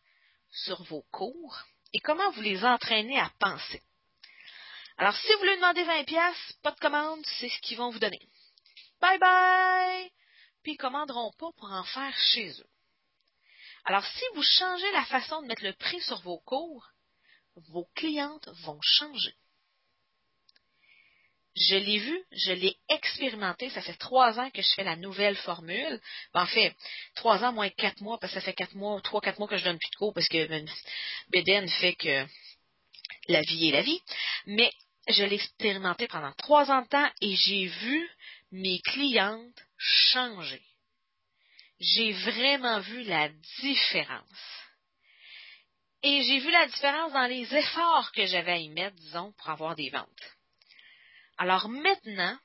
sur vos cours et comment vous les entraînez à penser. Alors, si vous leur demandez 20 pièces, pas de commande, c'est ce qu'ils vont vous donner. Bye bye! Puis ils commanderont pas pour en faire chez eux. Alors, si vous changez la façon de mettre le prix sur vos cours, vos clientes vont changer. Je l'ai vu, je l'ai expérimenté. Ça fait trois ans que je fais la nouvelle formule. Ben, en fait, trois ans moins quatre mois, parce que ça fait quatre mois, trois, quatre mois que je donne plus de cours parce que Beden fait que la vie est la vie. Mais je l'ai expérimenté pendant trois ans de temps et j'ai vu mes clientes changer. J'ai vraiment vu la différence. Et j'ai vu la différence dans les efforts que j'avais à y mettre, disons, pour avoir des ventes. Alors maintenant,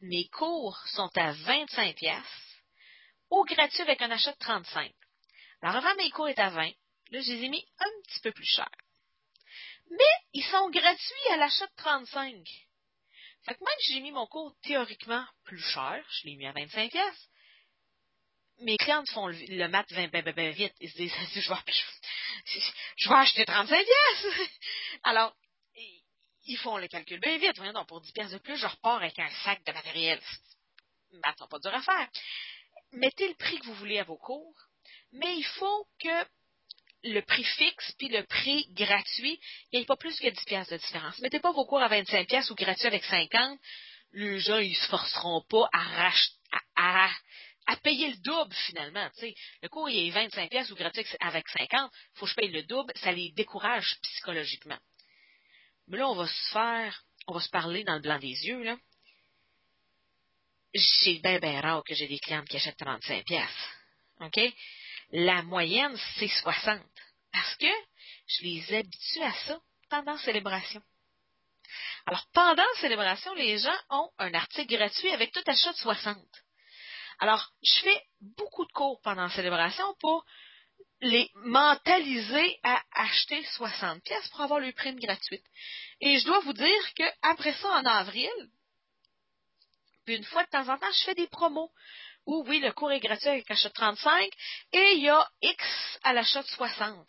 mes cours sont à 25 pièces ou gratuits avec un achat de 35. Alors avant, mes cours étaient à 20. Là, je les ai mis un petit peu plus cher. Mais ils sont gratuits à l'achat de 35. Fait que même si j'ai mis mon cours théoriquement plus cher, je l'ai mis à 25 pièces. Mes clientes font le, mat 20 ben, ben, ben, vite. Ils se disent, je vais, je acheter 35 pièces. Alors, ils font le calcul bien vite. Voyons donc, pour 10 pièces de plus, je repars avec un sac de matériel. Maths sont pas dur à faire. Mettez le prix que vous voulez à vos cours, mais il faut que le prix fixe puis le prix gratuit, il n'y ait pas plus que 10 pièces de différence. Mettez pas vos cours à 25 pièces ou gratuits avec 50. Les gens, ils se forceront pas à, à, à, payer le double finalement. Le cours, il est 25 pièces ou gratuit avec 50. Il faut que je paye le double. Ça les décourage psychologiquement. Mais là, on va se faire, on va se parler dans le blanc des yeux, là. C'est bien, bien rare que j'ai des clientes qui achètent 35 pièces. OK? La moyenne, c'est 60. Parce que je les habitue à ça pendant célébration. Alors, pendant célébration, les gens ont un article gratuit avec tout achat de 60. Alors, je fais beaucoup de cours pendant célébration pour les mentaliser à acheter 60 pièces pour avoir le prime gratuite. Et je dois vous dire qu'après ça, en avril, puis une fois de temps en temps, je fais des promos oui, le cours est gratuit avec achat de 35 et il y a X à l'achat de 60.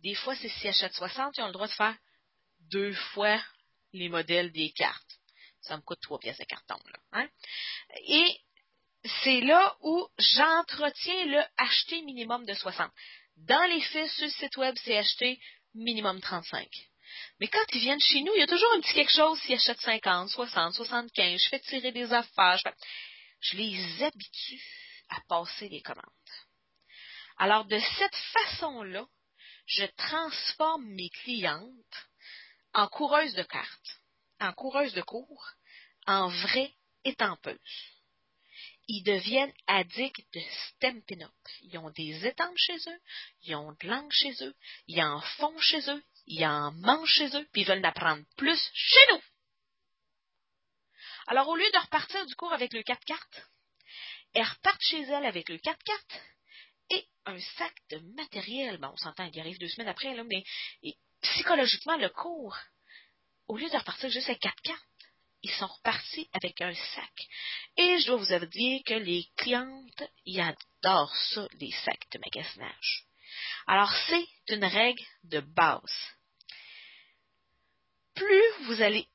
Des fois, c'est si achètent 60, ils ont le droit de faire deux fois les modèles des cartes. Ça me coûte trois pièces de carton, là. Hein? Et c'est là où j'entretiens le acheter minimum de 60. Dans les faits, sur le site web, c'est acheter minimum 35. Mais quand ils viennent chez nous, il y a toujours un petit quelque chose s'ils achètent 50, 60, 75. Je fais tirer des affaires. Je, les habitue à passer les commandes. Alors, de cette façon-là, je transforme mes clientes en coureuses de cartes, en coureuses de cours, en vraies étampeuses ils deviennent addicts de Stampin'. Ils ont des étampes chez eux, ils ont de l'angle chez eux, ils en font chez eux, ils en mangent chez eux, puis ils veulent en apprendre plus chez nous. Alors, au lieu de repartir du cours avec le 4 cartes, elles repartent chez elles avec le 4 cartes et un sac de matériel. Bon, on s'entend, il arrive deux semaines après, là, mais psychologiquement, le cours, au lieu de repartir juste avec 4 cartes, ils sont repartis avec un sac. Et je dois vous dire que les clientes, ils adorent ça, les sacs de magasinage. Alors, c'est une règle de base. Plus vous allez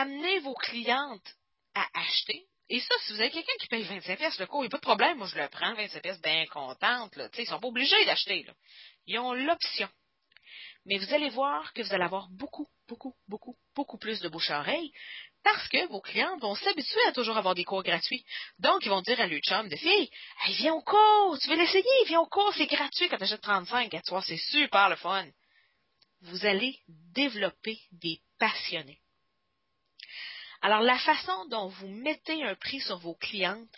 amener vos clientes à acheter, et ça, si vous avez quelqu'un qui paye 25 pièces le cours, il n'y a pas de problème, moi je le prends, 25 pièces, bien contente, là. ils sont pas obligés d'acheter, Ils ont l'option. Mais vous allez voir que vous allez avoir beaucoup, beaucoup, beaucoup, beaucoup plus de bouche à oreille parce que vos clients vont s'habituer à toujours avoir des cours gratuits. Donc, ils vont dire à leur chum de fille, viens au cours, tu veux l'essayer, viens au cours, c'est gratuit quand tu achètes 35 à toi, c'est super le fun. Vous allez développer des passionnés. Alors, la façon dont vous mettez un prix sur vos clientes,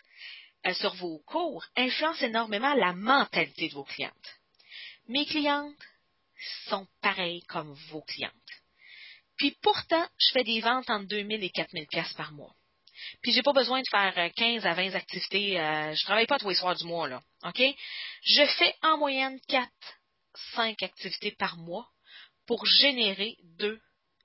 euh, sur vos cours, influence énormément la mentalité de vos clientes. Mes clientes sont pareilles comme vos clientes. Puis pourtant, je fais des ventes entre 2000 et 4000 pièces par mois. Puis j'ai pas besoin de faire 15 à 20 activités. Euh, je travaille pas tous les soirs du mois, là. OK? Je fais en moyenne 4, 5 activités par mois pour générer 2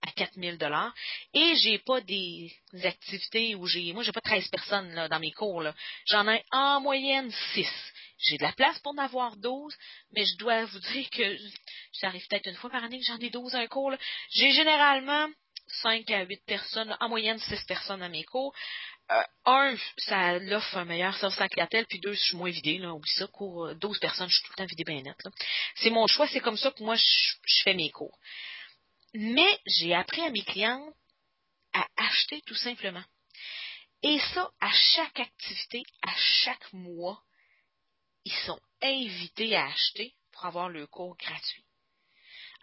à 4000 dollars. Et j'ai pas des activités où j'ai moi j'ai pas 13 personnes là, dans mes cours j'en ai en moyenne 6 j'ai de la place pour en avoir 12 mais je dois vous dire que ça arrive peut-être une fois par année que j'en ai 12 à un cours j'ai généralement 5 à 8 personnes en moyenne 6 personnes à mes cours. Euh, un, ça l'offre un meilleur service à la clientèle, puis deux, je suis moins vidée, là, oublie ça, cours 12 personnes, je suis tout le temps vidée bien net. C'est mon choix, c'est comme ça que moi, je fais mes cours. Mais j'ai appris à mes clients à acheter tout simplement. Et ça, à chaque activité, à chaque mois, ils sont invités à acheter pour avoir le cours gratuit.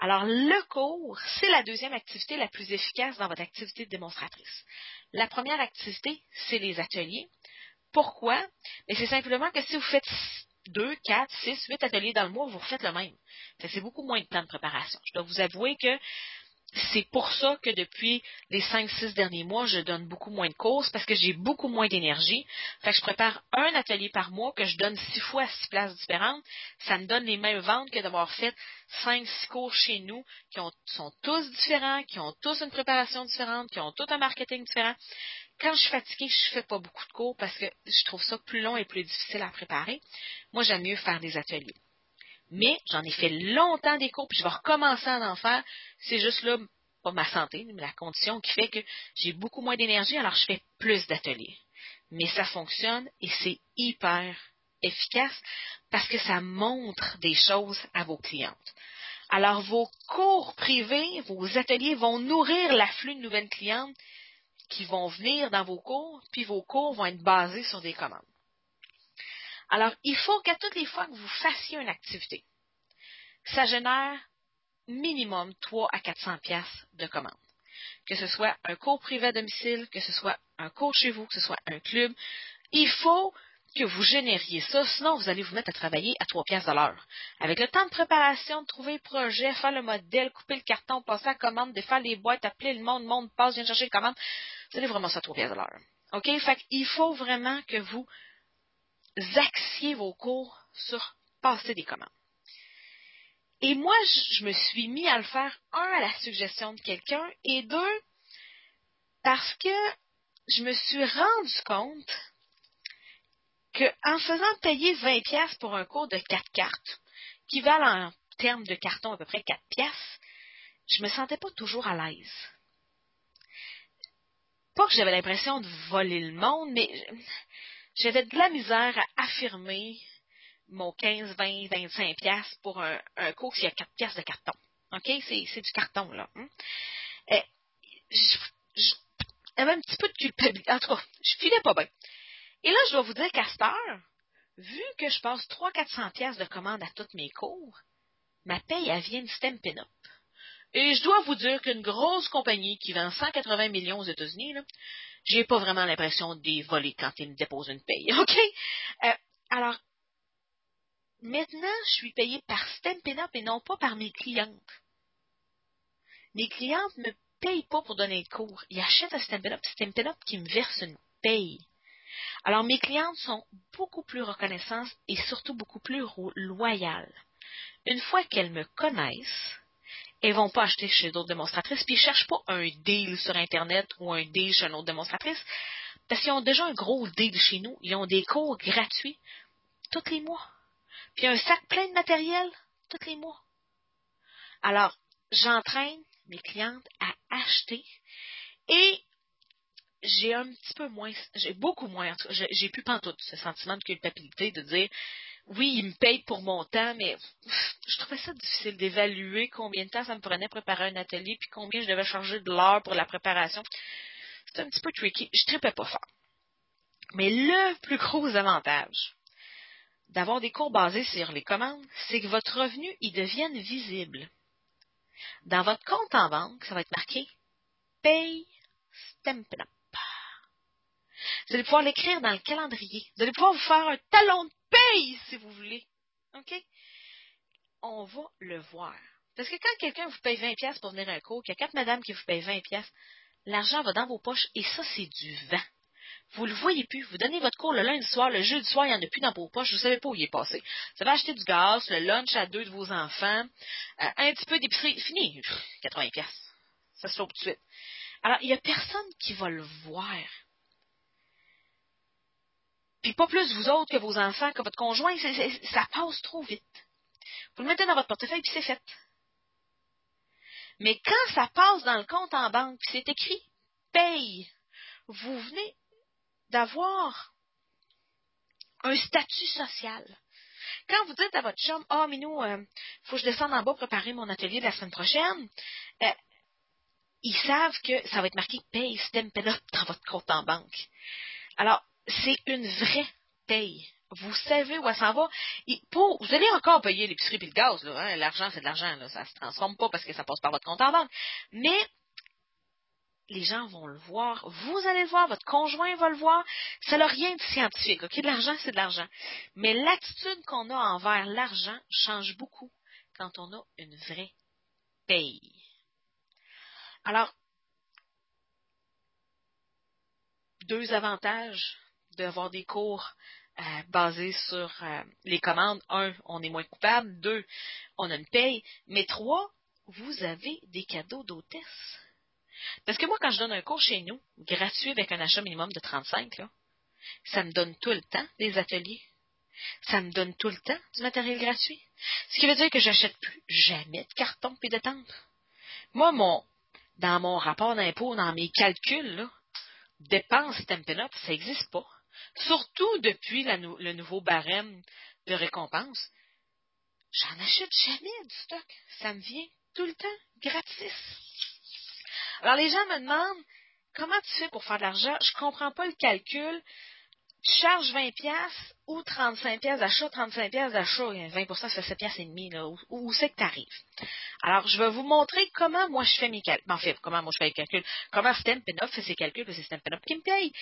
Alors, le cours, c'est la deuxième activité la plus efficace dans votre activité de démonstratrice. La première activité, c'est les ateliers. Pourquoi? C'est simplement que si vous faites 2, 4, 6, 8 ateliers dans le mois, vous refaites le même. C'est beaucoup moins de temps de préparation. Je dois vous avouer que c'est pour ça que depuis les 5-6 derniers mois, je donne beaucoup moins de courses parce que j'ai beaucoup moins d'énergie. Fait que je prépare un atelier par mois que je donne six fois à six places différentes. Ça me donne les mêmes ventes que d'avoir fait 5-6 cours chez nous qui sont tous différents, qui ont tous une préparation différente, qui ont tout un marketing différent. Quand je suis fatiguée, je fais pas beaucoup de cours parce que je trouve ça plus long et plus difficile à préparer. Moi, j'aime mieux faire des ateliers. Mais j'en ai fait longtemps des cours, puis je vais recommencer à en faire. C'est juste là, pas ma santé, mais la condition qui fait que j'ai beaucoup moins d'énergie, alors je fais plus d'ateliers. Mais ça fonctionne et c'est hyper efficace parce que ça montre des choses à vos clientes. Alors, vos cours privés, vos ateliers vont nourrir l'afflux de nouvelles clientes qui vont venir dans vos cours, puis vos cours vont être basés sur des commandes. Alors, il faut qu'à toutes les fois que vous fassiez une activité, ça génère minimum 3 à 400 pièces de commande. Que ce soit un cours privé à domicile, que ce soit un cours chez vous, que ce soit un club, il faut que vous génériez ça, sinon vous allez vous mettre à travailler à 3 pièces de l'heure. Avec le temps de préparation, de trouver le projet, faire le modèle, couper le carton, passer la commande, défaire les boîtes, appeler le monde, le monde passe, vient chercher les commandes, vous allez vraiment ça à 3 pièces de l'heure. OK? Fait qu'il faut vraiment que vous axiez vos cours sur passer des commandes. Et moi, je me suis mis à le faire, un, à la suggestion de quelqu'un, et deux, parce que je me suis rendu compte qu'en faisant payer 20 pièces pour un cours de 4 cartes, qui valent en termes de carton à peu près 4 pièces, je me sentais pas toujours à l'aise. Pas que j'avais l'impression de voler le monde, mais j'avais de la misère à affirmer mon 15, 20, 25 pièces pour un, un cours y a 4 pièces de carton. OK? C'est du carton, là. Hein? Eh, j'avais un petit peu de culpabilité. En tout cas, je filais pas bien. Et là, je dois vous dire qu'à cette heure, vu que je passe 300-400 pièces de commande à tous mes cours, ma paye, elle vient de Stampin' Up. Et je dois vous dire qu'une grosse compagnie qui vend 180 millions aux États-Unis, j'ai pas vraiment l'impression de voler quand ils me déposent une paye. OK? Euh, alors, maintenant, je suis payée par Stampin' Up et non pas par mes clientes. Mes clientes me payent pas pour donner le cours. Ils achètent à Stampin' Up. Stampin' Up qui me verse une paye. Alors, mes clientes sont beaucoup plus reconnaissantes et surtout beaucoup plus loyales. Une fois qu'elles me connaissent, elles vont pas acheter chez d'autres démonstratrices, puis ils cherchent pas un deal sur Internet ou un deal chez une autre démonstratrice, parce qu'ils ont déjà un gros deal chez nous. Ils ont des cours gratuits tous les mois. puis un sac plein de matériel tous les mois. Alors, j'entraîne mes clientes à acheter et j'ai un petit peu moins, j'ai beaucoup moins, j'ai plus tout ce sentiment de culpabilité de dire oui, il me paye pour mon temps, mais je trouvais ça difficile d'évaluer combien de temps ça me prenait préparer un atelier, puis combien je devais charger de l'heure pour la préparation. C'était un petit peu tricky. Je tripais pas fort. Mais le plus gros avantage d'avoir des cours basés sur les commandes, c'est que votre revenu, il devienne visible. Dans votre compte en banque, ça va être marqué Pay Stampin' Up. Vous allez pouvoir l'écrire dans le calendrier. Vous allez pouvoir vous faire un talon de paye si vous voulez. OK? On va le voir. Parce que quand quelqu'un vous paye 20$ pour venir à un cours, qu'il y a quatre madames qui vous payent 20$, l'argent va dans vos poches et ça, c'est du vent. Vous le voyez plus. Vous donnez votre cours le lundi soir, le jeudi soir, il n'y en a plus dans vos poches. Vous ne savez pas où il est passé. Vous avez acheté du gaz, le lunch à deux de vos enfants, euh, un petit peu d'épicerie. Fini. 80 pièces. Ça se fait tout de suite. Alors, il n'y a personne qui va le voir. Puis pas plus vous autres que vos enfants, que votre conjoint. ça passe trop vite. Vous le mettez dans votre portefeuille, puis c'est fait. Mais quand ça passe dans le compte en banque, puis c'est écrit paye, vous venez d'avoir un statut social. Quand vous dites à votre chum, ah, oh, mais nous, il faut que je descende en bas préparer mon atelier de la semaine prochaine, euh, ils savent que ça va être marqué paye Stampin' Up dans votre compte en banque. Alors, c'est une vraie paye. Vous savez où elle s'en va? vous allez encore payer l'épicerie et le gaz. Hein. L'argent, c'est de l'argent. Ça ne se transforme pas parce que ça passe par votre compte en banque. Mais les gens vont le voir, vous allez le voir, votre conjoint va le voir. Ça n'a rien de scientifique. OK, de l'argent, c'est de l'argent. Mais l'attitude qu'on a envers l'argent change beaucoup quand on a une vraie paye. Alors, deux avantages d'avoir des cours euh, basés sur euh, les commandes. Un, on est moins coupable. Deux, on a une paye. Mais trois, vous avez des cadeaux d'hôtesse. Parce que moi, quand je donne un cours chez nous, gratuit avec un achat minimum de 35, là, ça me donne tout le temps des ateliers. Ça me donne tout le temps du matériel gratuit. Ce qui veut dire que j'achète plus jamais de carton et de tentes. Moi, mon, dans mon rapport d'impôt, dans mes calculs, dépenses Stampin' Up, ça n'existe pas. Surtout depuis le nouveau barème de récompense. J'en achète jamais du stock. Ça me vient tout le temps gratis. Alors les gens me demandent comment tu fais pour faire de l'argent? Je comprends pas le calcul. Tu charges 20 pièces ou 35 pièces d'achat, 35 pièces d'achat, 20 ça fait 7 pièces et demi là, où, c'est que tu arrives. Alors, je vais vous montrer comment moi je fais mes calculs. En fait, comment moi je fais les calculs. Comment Stampin' Up fait ses calculs, c'est Stampin' Up qui me paye.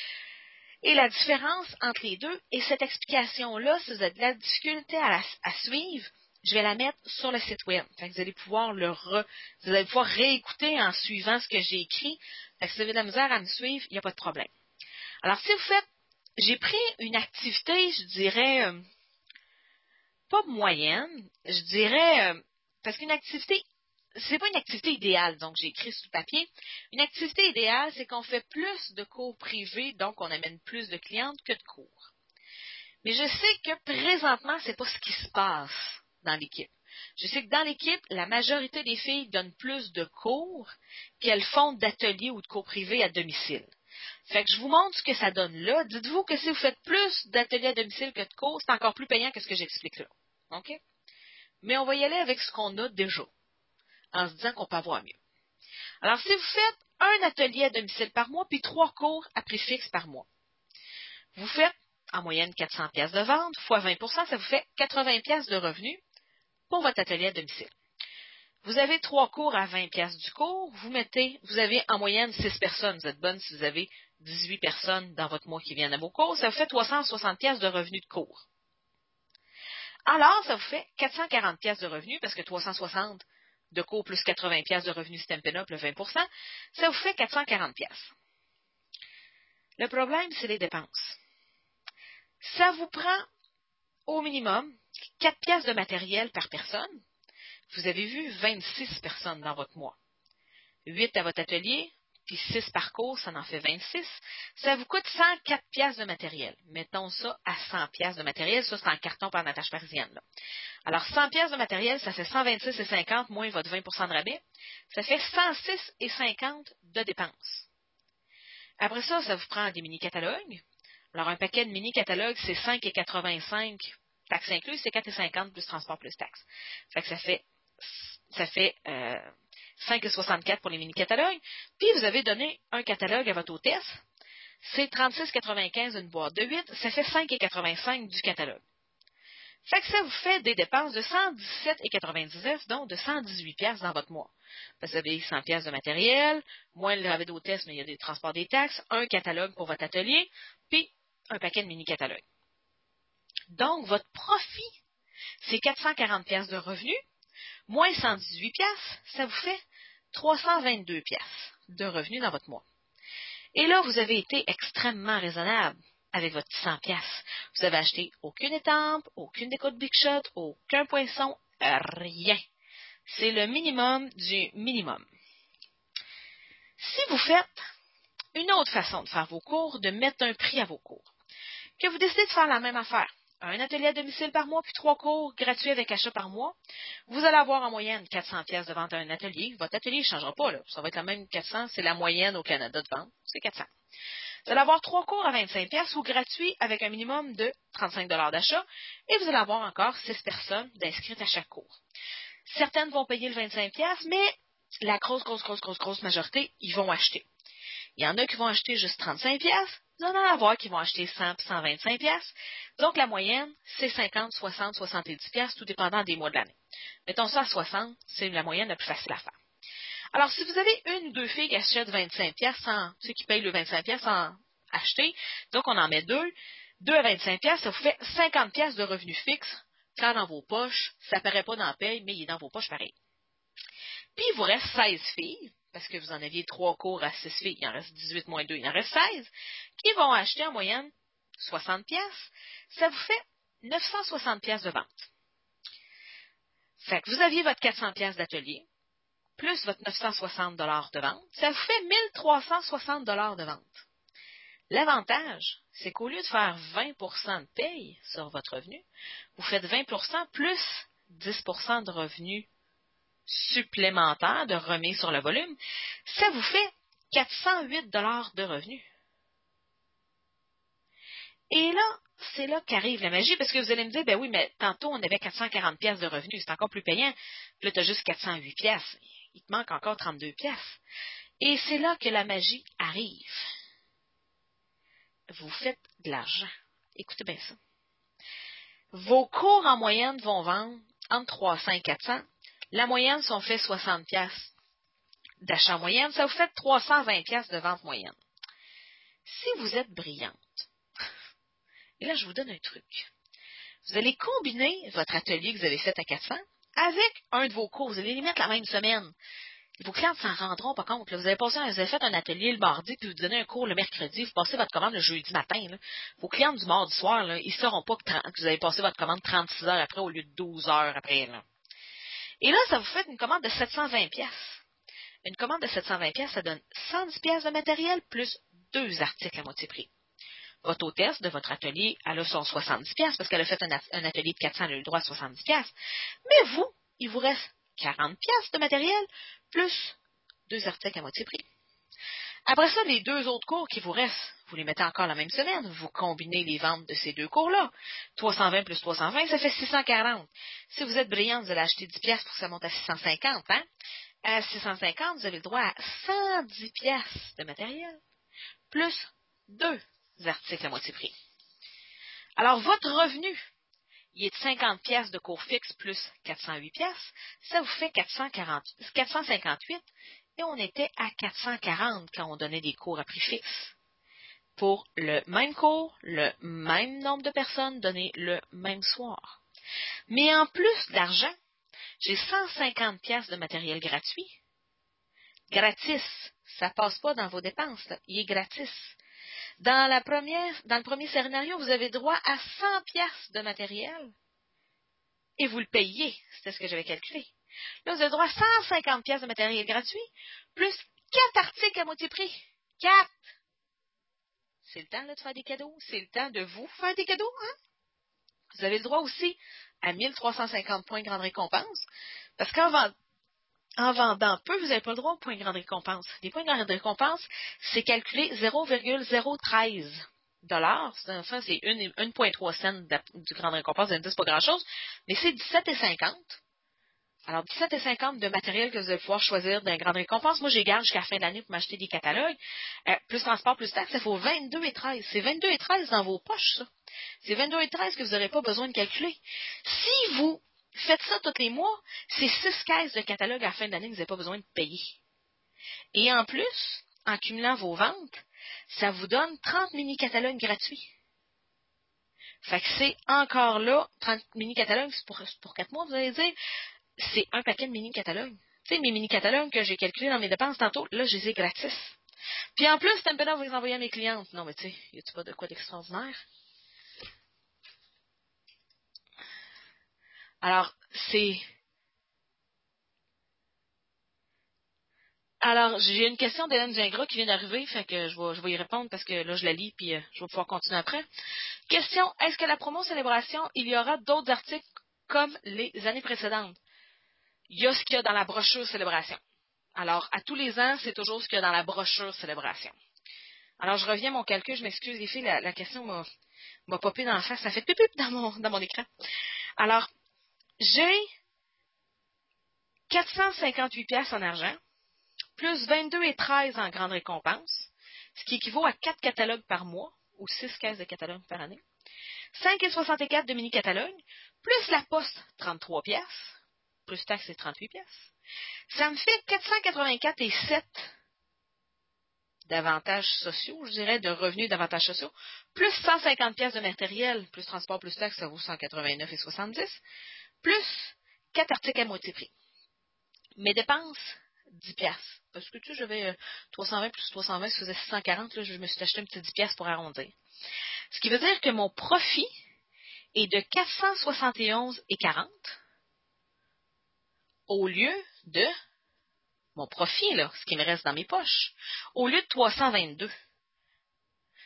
Et la différence entre les deux, et cette explication-là, si vous avez de la difficulté à, suivre, je vais la mettre sur le site web. vous allez pouvoir le vous allez pouvoir réécouter en suivant ce que j'ai écrit. si vous avez de la misère à me suivre, il n'y a pas de problème. Alors, si vous faites, j'ai pris une activité, je dirais, euh, pas moyenne, je dirais, euh, parce qu'une activité c'est pas une activité idéale, donc j'ai écrit sur le papier. Une activité idéale, c'est qu'on fait plus de cours privés, donc on amène plus de clientes que de cours. Mais je sais que présentement, c'est pas ce qui se passe dans l'équipe. Je sais que dans l'équipe, la majorité des filles donnent plus de cours qu'elles font d'ateliers ou de cours privés à domicile. Fait que je vous montre ce que ça donne là. Dites-vous que si vous faites plus d'ateliers à domicile que de cours, c'est encore plus payant que ce que j'explique là. OK? Mais on va y aller avec ce qu'on a déjà en se disant qu'on peut avoir mieux. Alors, si vous faites un atelier à domicile par mois, puis trois cours à prix fixe par mois, vous faites en moyenne 400 pièces de vente, fois 20% ça vous fait 80 pièces de revenus pour votre atelier à domicile. Vous avez trois cours à 20 pièces du cours, vous mettez, vous avez en moyenne 6 personnes. Vous êtes bonne si vous avez 18 personnes dans votre mois qui viennent à vos cours, ça vous fait 360 pièces de revenus de cours. Alors, ça vous fait 440 pièces de revenus parce que 360 de cours plus 80 pièces de revenus Stampin' Up, le 20% ça vous fait 440 pièces. Le problème, c'est les dépenses. Ça vous prend au minimum 4 pièces de matériel par personne. Vous avez vu 26 personnes dans votre mois. 8 à votre atelier, puis 6 par cours, ça en fait 26. Ça vous coûte 104 pièces de matériel. Mettons ça à 100 pièces de matériel. Ça, c'est en carton par natage parisienne. Alors, 100 pièces de matériel, ça fait 126 et 50 moins votre 20% de rabais. Ça fait 106 et 50 de dépenses. Après ça, ça vous prend des mini-catalogues. Alors, un paquet de mini-catalogues, c'est 5,85 taxes incluses, c'est 4,50 plus transport plus taxes. Ça fait, ça fait euh, 5,64 pour les mini-catalogues. Puis, vous avez donné un catalogue à votre hôtesse. C'est 36,95 une boîte de 8. Ça fait 5,85 du catalogue. Fait que ça vous fait des dépenses de 117,99, donc de 118 pièces dans votre mois. Vous avez 100 pièces de matériel, moins le rabais d'hôtesse, mais il y a des transports des taxes, un catalogue pour votre atelier, puis un paquet de mini-catalogues. Donc, votre profit, c'est 440 pièces de revenus, moins 118 pièces, ça vous fait 322 pièces de revenus dans votre mois. Et là, vous avez été extrêmement raisonnable avec votre 100 pièces. Vous avez acheté aucune étampe, aucune déco de Big Shot, aucun poisson, rien. C'est le minimum du minimum. Si vous faites une autre façon de faire vos cours, de mettre un prix à vos cours, que vous décidez de faire la même affaire, un atelier à domicile par mois, puis trois cours gratuits avec achat par mois, vous allez avoir en moyenne 400 pièces de vente à un atelier. Votre atelier ne changera pas. Ça va être la même 400, c'est la moyenne au Canada de vente, c'est 400. Vous allez avoir trois cours à 25 pièces ou gratuits avec un minimum de 35 d'achat et vous allez avoir encore 6 personnes d'inscrites à chaque cours. Certaines vont payer le 25 pièces, mais la grosse, grosse, grosse, grosse, grosse majorité, ils vont acheter. Il y en a qui vont acheter juste 35 pièces, vous en allez avoir qui vont acheter 100 125 pièces. Donc la moyenne, c'est 50, 60, 70 pièces, tout dépendant des mois de l'année. Mettons ça à 60, c'est la moyenne la plus facile à faire. Alors, si vous avez une ou deux filles qui achètent 25 pièces ceux qui payent le 25 pièces sans acheter, donc on en met deux, deux à 25 pièces, ça vous fait 50 pièces de revenus fixes, quand dans vos poches, ça paraît pas dans la paye, mais il est dans vos poches pareil. Puis, il vous reste 16 filles, parce que vous en aviez trois cours à 6 filles, il en reste 18 moins 2, il en reste 16, qui vont acheter en moyenne 60 pièces. Ça vous fait 960 pièces de vente. Fait que vous aviez votre 400 pièces d'atelier, plus votre 960 dollars de vente, ça vous fait 1360 dollars de vente. L'avantage, c'est qu'au lieu de faire 20% de paye sur votre revenu, vous faites 20% plus 10% de revenus supplémentaires de remise sur le volume. Ça vous fait 408 dollars de revenus. Et là, c'est là qu'arrive la magie, parce que vous allez me dire, ben oui, mais tantôt, on avait 440 pièces de revenus, c'est encore plus payant. Là, tu as juste 408 pièces il te manque encore 32 pièces. Et c'est là que la magie arrive. Vous faites de l'argent. Écoutez bien ça. Vos cours en moyenne vont vendre entre 300 et 400. La moyenne sont fait 60 pièces d'achat moyenne. Ça vous fait 320 pièces de vente moyenne. Si vous êtes brillante, et là je vous donne un truc, vous allez combiner votre atelier que vous avez fait à 400 avec un de vos cours. Vous allez les mettre la même semaine. Vos clients ne s'en rendront pas compte. Vous, avez passé, vous avez fait un atelier le mardi, puis vous donnez un cours le mercredi, vous passez votre commande le jeudi matin. Vos clients du mardi soir, ils ne sauront pas que, vous avez passé votre commande 36 heures après au lieu de 12 heures après. Et là, ça vous fait une commande de 720 pièces. Une commande de 720 pièces, ça donne 110 pièces de matériel plus deux articles à moitié prix. Votre hôtesse de votre atelier, elle a son 70 pièces parce qu'elle a fait un, atelier de 400, elle a le droit à 70 pièces. Mais vous, il vous reste 40 pièces de matériel plus deux articles à moitié prix. Après ça, les deux autres cours qui vous restent, vous les mettez encore la même semaine, vous combinez les ventes de ces deux cours-là. 320 plus 320, ça fait 640. Si vous êtes brillante, vous allez acheter 10 pièces pour que ça monte à 650, hein? À 650, vous avez le droit à 110 pièces de matériel, plus deux articles à moitié prix. Alors, votre revenu, il est de 50 pièces de cours fixe plus 408 pièces, ça vous fait 440, 458 et on était à 440 quand on donnait des cours à prix fixe. Pour le même cours, le même nombre de personnes données le même soir. Mais en plus d'argent, j'ai 150 pièces de matériel gratuit. Gratis. Ça passe pas dans vos dépenses, il est gratis. Dans, dans le premier scénario, vous avez droit à 100 pièces de matériel et vous le payez. C'était ce que j'avais calculé. Là, vous avez droit à 150 pièces de matériel gratuit, plus quatre articles à moitié prix. Quatre! C'est le temps de faire des cadeaux? C'est le temps de vous faire des cadeaux. Hein? Vous avez le droit aussi à 1350 points grande récompense. Parce qu'en en vendant peu, vous n'avez pas le droit aux points grande récompense. Les points grande récompense, c'est calculé 0,013 dollars. Enfin, c'est 1,3 cents du grande récompense. Vous allez me pas grand chose. Mais c'est 17,50. Alors, 17,50 de matériel que vous allez pouvoir choisir d'un grande récompense. Moi, j'ai garde jusqu'à la fin de l'année pour m'acheter des catalogues. Euh, plus transport, plus taxe, ça vaut 22,13. C'est 22,13 dans vos poches, ça. C'est 22,13 que vous n'aurez pas besoin de calculer. Si vous faites ça tous les mois, c'est 6 caisses de catalogue à la fin de l'année que vous n'avez pas besoin de payer. Et en plus, en cumulant vos ventes, ça vous donne 30 mini-catalogues gratuits. Fait que c'est encore là, 30 mini-catalogues pour, pour 4 mois, vous allez dire c'est un paquet de mini-catalogues. Tu sais, mes mini-catalogues que j'ai calculés dans mes dépenses tantôt, là, je les ai gratis. Puis en plus, Tempena va les envoyer à mes clientes. Non, mais tu sais, y a-tu pas de quoi d'extraordinaire? Alors, c'est... Alors, j'ai une question d'Hélène Gingras qui vient d'arriver, fait que je vais, je vais y répondre parce que là, je la lis, puis euh, je vais pouvoir continuer après. Question, est-ce que la promo célébration, il y aura d'autres articles comme les années précédentes? Il y a ce qu'il y a dans la brochure célébration. Alors, à tous les ans, c'est toujours ce qu'il y a dans la brochure célébration. Alors, je reviens à mon calcul, je m'excuse les filles, la, question m'a, popé dans la face, ça fait pip dans mon, dans mon écran. Alors, j'ai 458 pièces en argent, plus 22 et 13 en grande récompense, ce qui équivaut à 4 catalogues par mois, ou 6 caisses de catalogues par année. 5 et 64 de mini-catalogues, plus la poste, 33 pièces, plus taxe, c'est 38 pièces. Ça me fait 484 et 7 d'avantages sociaux, je dirais, de revenus d'avantages sociaux, plus 150 pièces de matériel, plus transport, plus taxe, ça vaut 189 et 70, plus 4 articles à moitié prix. Mes dépenses, 10 pièces. Parce que tu sais, j'avais 320 euh, plus 320, ça faisait 640, là, je me suis acheté un petit 10 pièces pour arrondir. Ce qui veut dire que mon profit est de 471 et 40 au lieu de mon profit, ce qui me reste dans mes poches, au lieu de 322.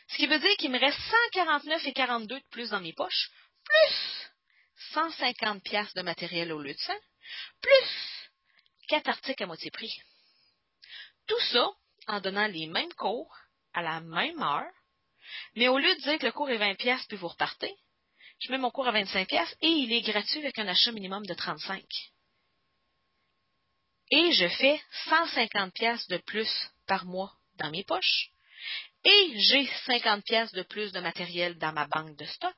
Ce qui veut dire qu'il me reste 149 et 42 de plus dans mes poches, plus 150 pièces de matériel au lieu de 100, plus 4 articles à moitié prix. Tout ça en donnant les mêmes cours à la même heure, mais au lieu de dire que le cours est 20 pièces puis vous repartez, je mets mon cours à 25 pièces et il est gratuit avec un achat minimum de 35 et je fais 150 pièces de plus par mois dans mes poches et j'ai 50 pièces de plus de matériel dans ma banque de stock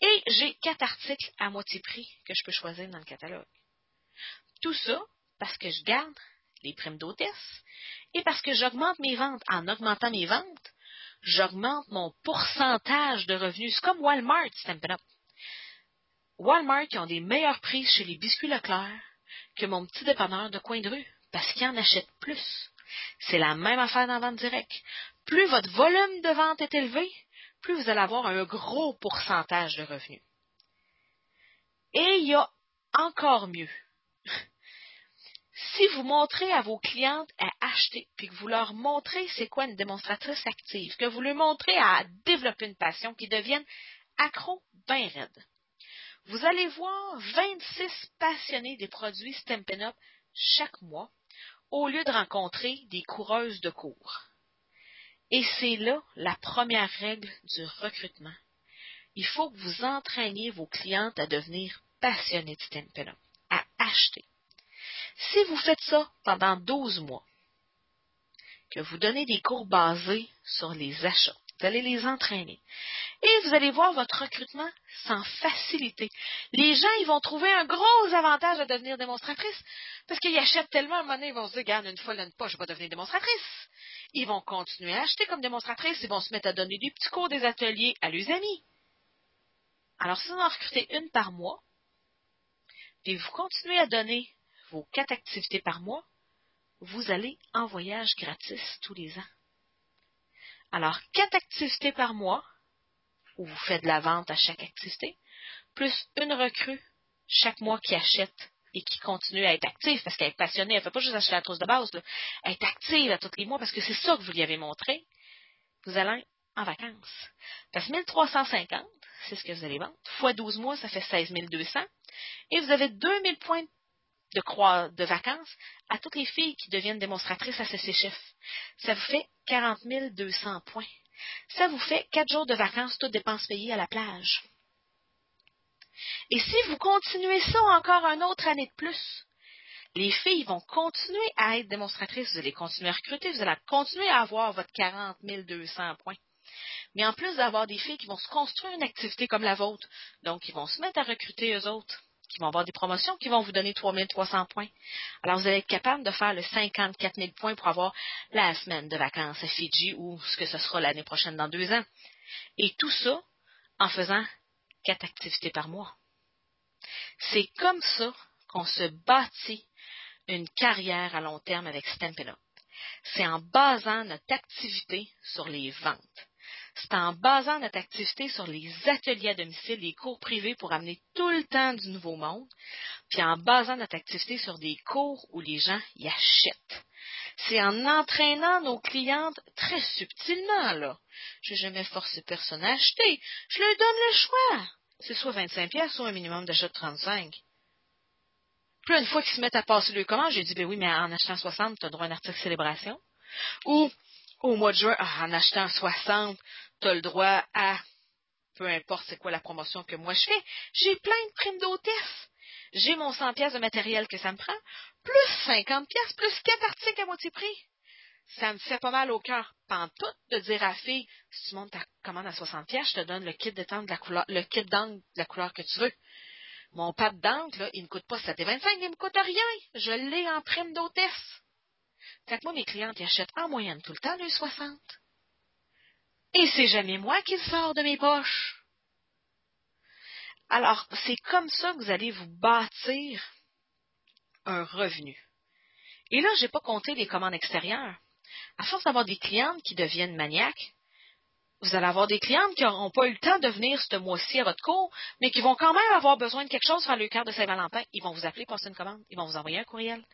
et j'ai quatre articles à moitié prix que je peux choisir dans le catalogue. Tout ça parce que je garde les primes d'hôtesse et parce que j'augmente mes ventes. En augmentant mes ventes, j'augmente mon pourcentage de revenus. C'est comme Walmart, Stampin' Walmart, qui ont des meilleurs prix chez les biscuits Leclerc, que mon petit dépanneur de coin de rue, parce qu'il en achète plus. C'est la même affaire dans la vente directe. Plus votre volume de vente est élevé, plus vous allez avoir un gros pourcentage de revenus. Et il y a encore mieux. Si vous montrez à vos clientes à acheter, puis que vous leur montrez c'est quoi une démonstratrice active, que vous leur montrez à développer une passion, qui deviennent accro bien raide, vous allez voir 26 passionnés des produits Stampin' Up chaque mois, au lieu de rencontrer des coureuses de cours. Et c'est là la première règle du recrutement. Il faut que vous entraîniez vos clientes à devenir passionnées de Stampin' Up, à acheter. Si vous faites ça pendant 12 mois, que vous donnez des cours basés sur les achats, vous allez les entraîner. Et vous allez voir votre recrutement sans facilité. Les gens, ils vont trouver un gros avantage à devenir démonstratrice parce qu'ils achètent tellement, à un moment donné, ils vont se dire, regarde, une fois, là, pas, je vais devenir démonstratrice. Ils vont continuer à acheter comme démonstratrice, ils vont se mettre à donner des petits cours des ateliers à leurs amis. Alors, si vous en recrutez une par mois, puis vous continuez à donner vos quatre activités par mois, vous allez en voyage gratis tous les ans. Alors, quatre activités par mois, où vous faites de la vente à chaque activité, plus une recrue chaque mois qui achète et qui continue à être active parce qu'elle est passionnée, elle ne fait pas juste acheter la trousse de base, elle est active à tous les mois parce que c'est ça que vous lui avez montré, vous allez en vacances. Parce que 1350, c'est ce que vous allez vendre, fois 12 mois, ça fait 16 200, et vous avez 2000 points de, croix, de vacances à toutes les filles qui deviennent démonstratrices à CCHF. Ça vous fait 40 200 points. Ça vous fait 4 jours de vacances, toutes dépenses payées à la plage. Et si vous continuez ça encore une autre année de plus, les filles vont continuer à être démonstratrices, vous allez continuer à recruter, vous allez continuer à avoir votre 40 200 points. Mais en plus d'avoir des filles qui vont se construire une activité comme la vôtre, donc ils vont se mettre à recruter eux autres, qui vont avoir des promotions qui vont vous donner 3300 points. Alors vous allez être capable de faire le 54 000 points pour avoir la semaine de vacances à Fidji ou ce que ce sera l'année prochaine dans deux ans. Et tout ça en faisant quatre activités par mois. C'est comme ça qu'on se bâtit une carrière à long terme avec Stampin' Up. C'est en basant notre activité sur les ventes. C'est en basant notre activité sur les ateliers à domicile, les cours privés pour amener tout le temps du nouveau monde, puis en basant notre activité sur des cours où les gens y achètent. C'est en entraînant nos clientes très subtilement, là. Je jamais forcé personne à acheter. Je leur donne le choix. C'est soit 25 pièces, soit un minimum d'achat de 35. Puis une fois qu'ils se mettent à passer le commande, j'ai dit, ben oui, mais en achetant 60, tu as droit à un article célébration. Ou, au mois de juin, en achetant 60, tu as le droit à, peu importe c'est quoi la promotion que moi je fais, j'ai plein de primes d'hôtesse. J'ai mon 100 pièces de matériel que ça me prend, plus 50 pièces, plus 4 articles à moitié prix. Ça me fait pas mal au cœur, tout de dire à la fille, si tu montes ta commande à 60 pièces, je te donne le kit de de la couleur, le kit d'angle de la couleur que tu veux. Mon d'encre, là, il ne coûte pas 7,25, il ne me coûte rien. Je l'ai en prime d'hôtesse. Fait que moi, mes clientes, ils achètent en moyenne tout le temps le 60. Et c'est jamais moi qui le sors de mes poches. Alors, c'est comme ça que vous allez vous bâtir un revenu. Et là, je n'ai pas compté les commandes extérieures. À force d'avoir des clientes qui deviennent maniaques, vous allez avoir des clientes qui n'auront pas eu le temps de venir ce mois-ci à votre cours, mais qui vont quand même avoir besoin de quelque chose pour le cœur de Saint-Valentin. Ils vont vous appeler passer une commande. Ils vont vous envoyer un courriel.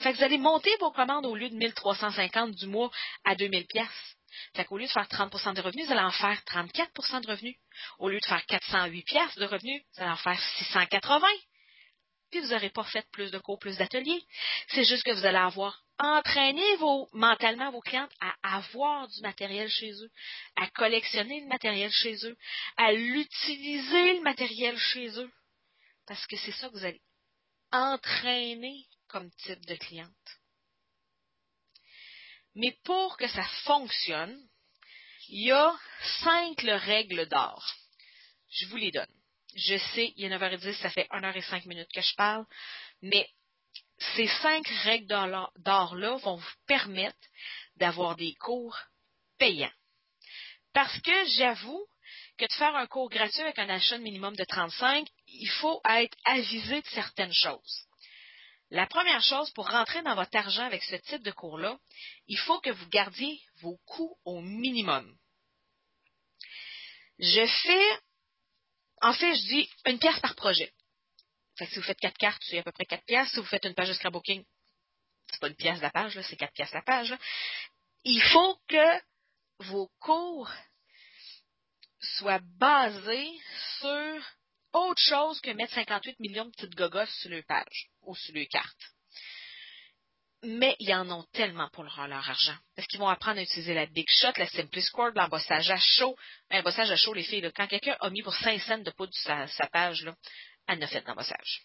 Fait que vous allez monter vos commandes au lieu de 1350 du mois à 2000 pièces. Fait qu'au lieu de faire 30% de revenus, vous allez en faire 34% de revenus. Au lieu de faire 408 pièces de revenus, vous allez en faire 680. Puis vous n'aurez pas fait plus de cours, plus d'ateliers. C'est juste que vous allez avoir entraîné mentalement vos clientes à avoir du matériel chez eux, à collectionner le matériel chez eux, à l'utiliser le matériel chez eux. Parce que c'est ça que vous allez entraîner comme type de cliente. Mais pour que ça fonctionne, il y a cinq règles d'or. Je vous les donne. Je sais, il est 9h10, ça fait 1 h et 5 minutes que je parle, mais ces cinq règles d'or-là vont vous permettre d'avoir des cours payants. Parce que j'avoue que de faire un cours gratuit avec un achat minimum de 35, il faut être avisé de certaines choses. La première chose, pour rentrer dans votre argent avec ce type de cours-là, il faut que vous gardiez vos coûts au minimum. Je fais, en fait, je dis une pièce par projet. Fait si vous faites quatre cartes, c'est à peu près quatre pièces. Si vous faites une page de scrapbooking, c'est pas une pièce la page, c'est quatre pièces la page. Il faut que vos cours soient basés sur autre chose que mettre 58 millions de petites gogos sur leur page ou sur leur carte. Mais ils en ont tellement pour leur, argent. Parce qu'ils vont apprendre à utiliser la Big Shot, la Simply Score, l'embossage à chaud. L'embossage à chaud, les filles, quand quelqu'un a mis pour 5 cents de poudre sur sa, page, là, fait d'embossage.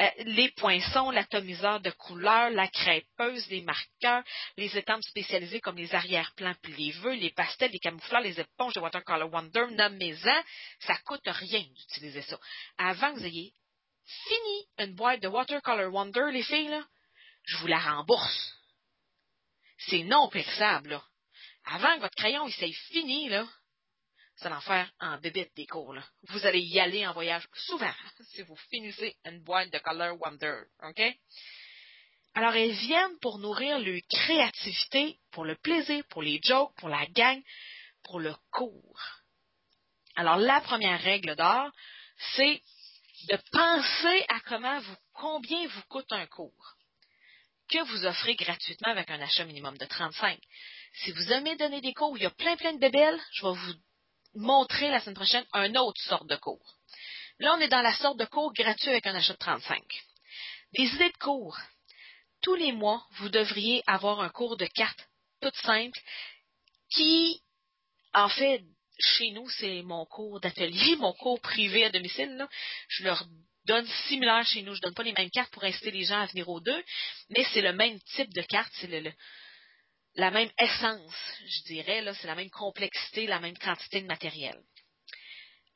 Euh, les poinçons, l'atomiseur de couleurs, la crêpeuse, les marqueurs, les étampes spécialisées comme les arrière-plans puis les vœux, les pastels, les camoufleurs, les éponges de Watercolor Wonder, nommez-en, ça coûte rien d'utiliser ça. Avant que vous ayez fini une boîte de Watercolor Wonder, les filles, là, je vous la rembourse. C'est non périssable. Avant que votre crayon il s'est fini, là, en faire en bébête des cours. Là. Vous allez y aller en voyage souvent si vous finissez une boîte de Color Wonder. OK? Alors, elles viennent pour nourrir leur créativité, pour le plaisir, pour les jokes, pour la gang, pour le cours. Alors, la première règle d'or, c'est de penser à comment vous combien vous coûte un cours que vous offrez gratuitement avec un achat minimum de 35. Si vous aimez donner des cours, il y a plein plein de bébelles, je vais vous montrer la semaine prochaine un autre sorte de cours. Là, on est dans la sorte de cours gratuit avec un achat de 35. Des idées de cours. Tous les mois, vous devriez avoir un cours de cartes tout simple qui, en fait, chez nous, c'est mon cours d'atelier, mon cours privé à domicile. Je leur donne similaire chez nous. Je donne pas les mêmes cartes pour inciter les gens à venir aux deux, mais c'est le même type de carte, c'est le, la même essence, je dirais. C'est la même complexité, la même quantité de matériel.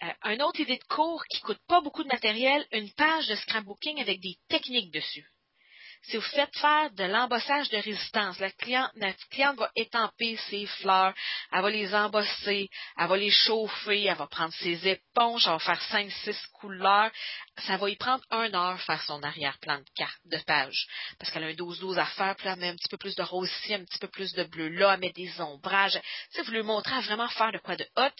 Euh, une autre idée de cours qui coûte pas beaucoup de matériel, une page de scrapbooking avec des techniques dessus si vous faites faire de l'embossage de résistance, la cliente, cliente va étamper ses fleurs, elle va les embosser, elle va les chauffer, elle va prendre ses éponges, elle va faire 5-6 couleurs. Ça va y prendre une heure faire son arrière-plan de page. Parce qu'elle a un 12-12 à faire, puis elle met un petit peu plus de rose ici, un petit peu plus de bleu là, elle met des ombrages. Si vous lui montrez à vraiment faire de quoi de hot,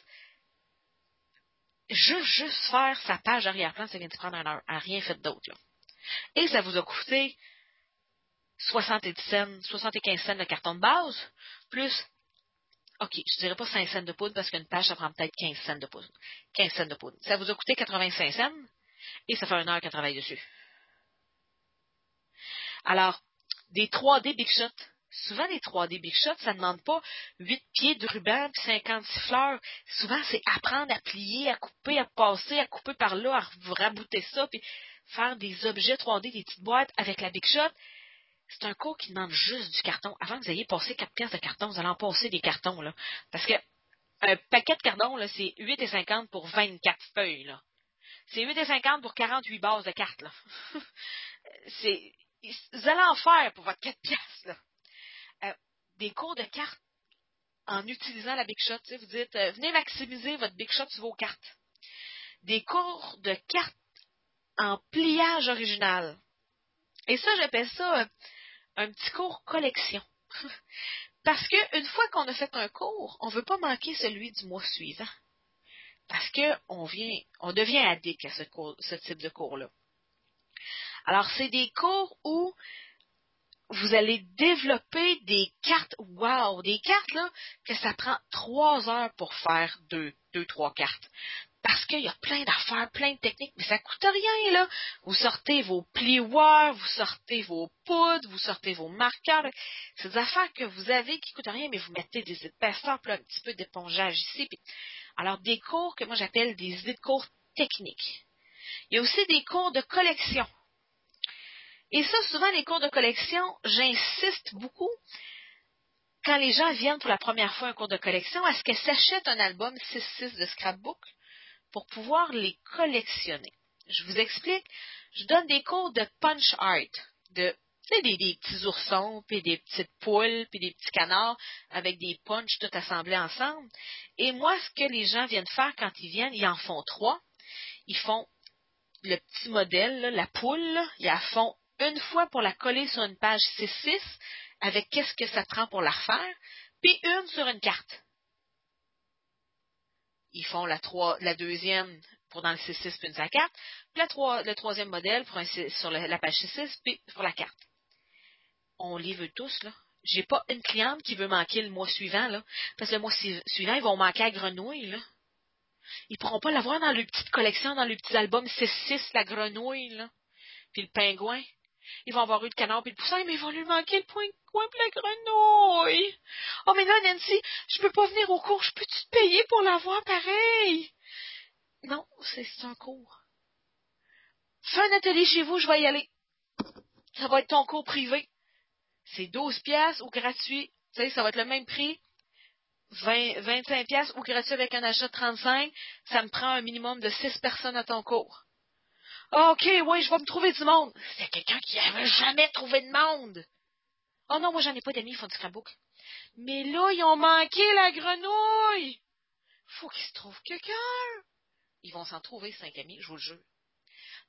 juste, juste faire sa page arrière-plan, ça vient de prendre une heure. N'a rien fait d'autre, Et ça vous a coûté 70 cents, 75 cents de carton de base, plus, OK, je dirais pas 5 cents de poudre parce qu'une page, ça prend peut-être 15 cents de poudre. 15 cents de poudre. Ça vous a coûté 85 cents et ça fait une heure qu'elle travaille dessus. Alors, des 3D Big Shot. Souvent, les 3D Big Shot, ça ne demande pas 8 pieds de ruban et 56 fleurs. Souvent, c'est apprendre à plier, à couper, à passer, à couper par là, à rabouter ça, puis faire des objets 3D, des petites boîtes avec la Big Shot c'est un cours qui demande juste du carton. Avant que vous ayez passé quatre pièces de carton, vous allez en passer des cartons, là. Parce que un paquet de carton, là, c'est 8,50 pour 24 feuilles, là. C'est 8,50 pour 48 bases de cartes, là. c'est, vous allez en faire pour votre 4 pièces, là. Euh, des cours de cartes en utilisant la Big Shot. Vous dites, euh, venez maximiser votre Big Shot sur vos cartes. Des cours de cartes en pliage original. Et ça, j'appelle ça euh, un petit cours collection. Parce qu'une fois qu'on a fait un cours, on ne veut pas manquer celui du mois suivant. Parce qu'on vient, on devient addict à ce, ce type de cours-là. Alors, c'est des cours où vous allez développer des cartes, wow, des cartes là, que ça prend trois heures pour faire deux, deux, trois cartes parce qu'il y a plein d'affaires, plein de techniques, mais ça coûte rien, là. Vous sortez vos plieurs, vous sortez vos poudres, vous sortez vos marqueurs. C'est des affaires que vous avez qui coûtent rien, mais vous mettez des épaisseurs, un petit peu d'épongeage ici. Alors, des cours que moi j'appelle des idées de cours techniques. Il y a aussi des cours de collection. Et ça, souvent, les cours de collection, j'insiste beaucoup quand les gens viennent pour la première fois à un cours de collection, à ce qu'ils s'achètent un album 6-6 de scrapbook? Pour pouvoir les collectionner. Je vous explique. Je donne des cours de punch art, de des, des, petits oursons, puis des petites poules, puis des petits canards avec des punches tout assemblés ensemble. Et moi, ce que les gens viennent faire quand ils viennent, ils en font trois. Ils font le petit modèle, la poule, ils la font une fois pour la coller sur une page 6-6 avec qu'est-ce que ça prend pour la refaire, puis une sur une carte ils font la, deuxième pour dans le C6 puis une sa carte, puis la le troisième modèle pour sur la, page C6 puis pour la carte. On les veut tous, là. J'ai pas une cliente qui veut manquer le mois suivant, là. Parce que le mois suivant, ils vont manquer la grenouille, là. Ils pourront pas l'avoir dans leur petite collection, dans leur petit album C6, la grenouille, là. Puis le pingouin. Ils vont avoir eu le canard puis le poussin, mais ils vont lui manquer le point coin puis la grenouille. Oh, mais là, Nancy, je peux pas venir au cours. Je peux-tu te payer pour l'avoir pareil? Non, c'est un cours. Fais un atelier chez vous, je vais y aller. Ça va être ton cours privé. C'est 12 pièces ou gratuit. Tu sais, ça va être le même prix. 20, 25 pièces ou gratuit avec un achat de 35. Ça me prend un minimum de 6 personnes à ton cours. Ah, OK, oui, je vais me trouver du monde. C'est quelqu'un qui n'avait jamais trouvé de monde. Oh non, moi, j'en ai pas d'amis, ils font du scrapbook. Mais là, ils ont manqué la grenouille. Faut qu'ils se trouvent quelqu'un. Ils vont s'en trouver cinq amis, je vous le jure.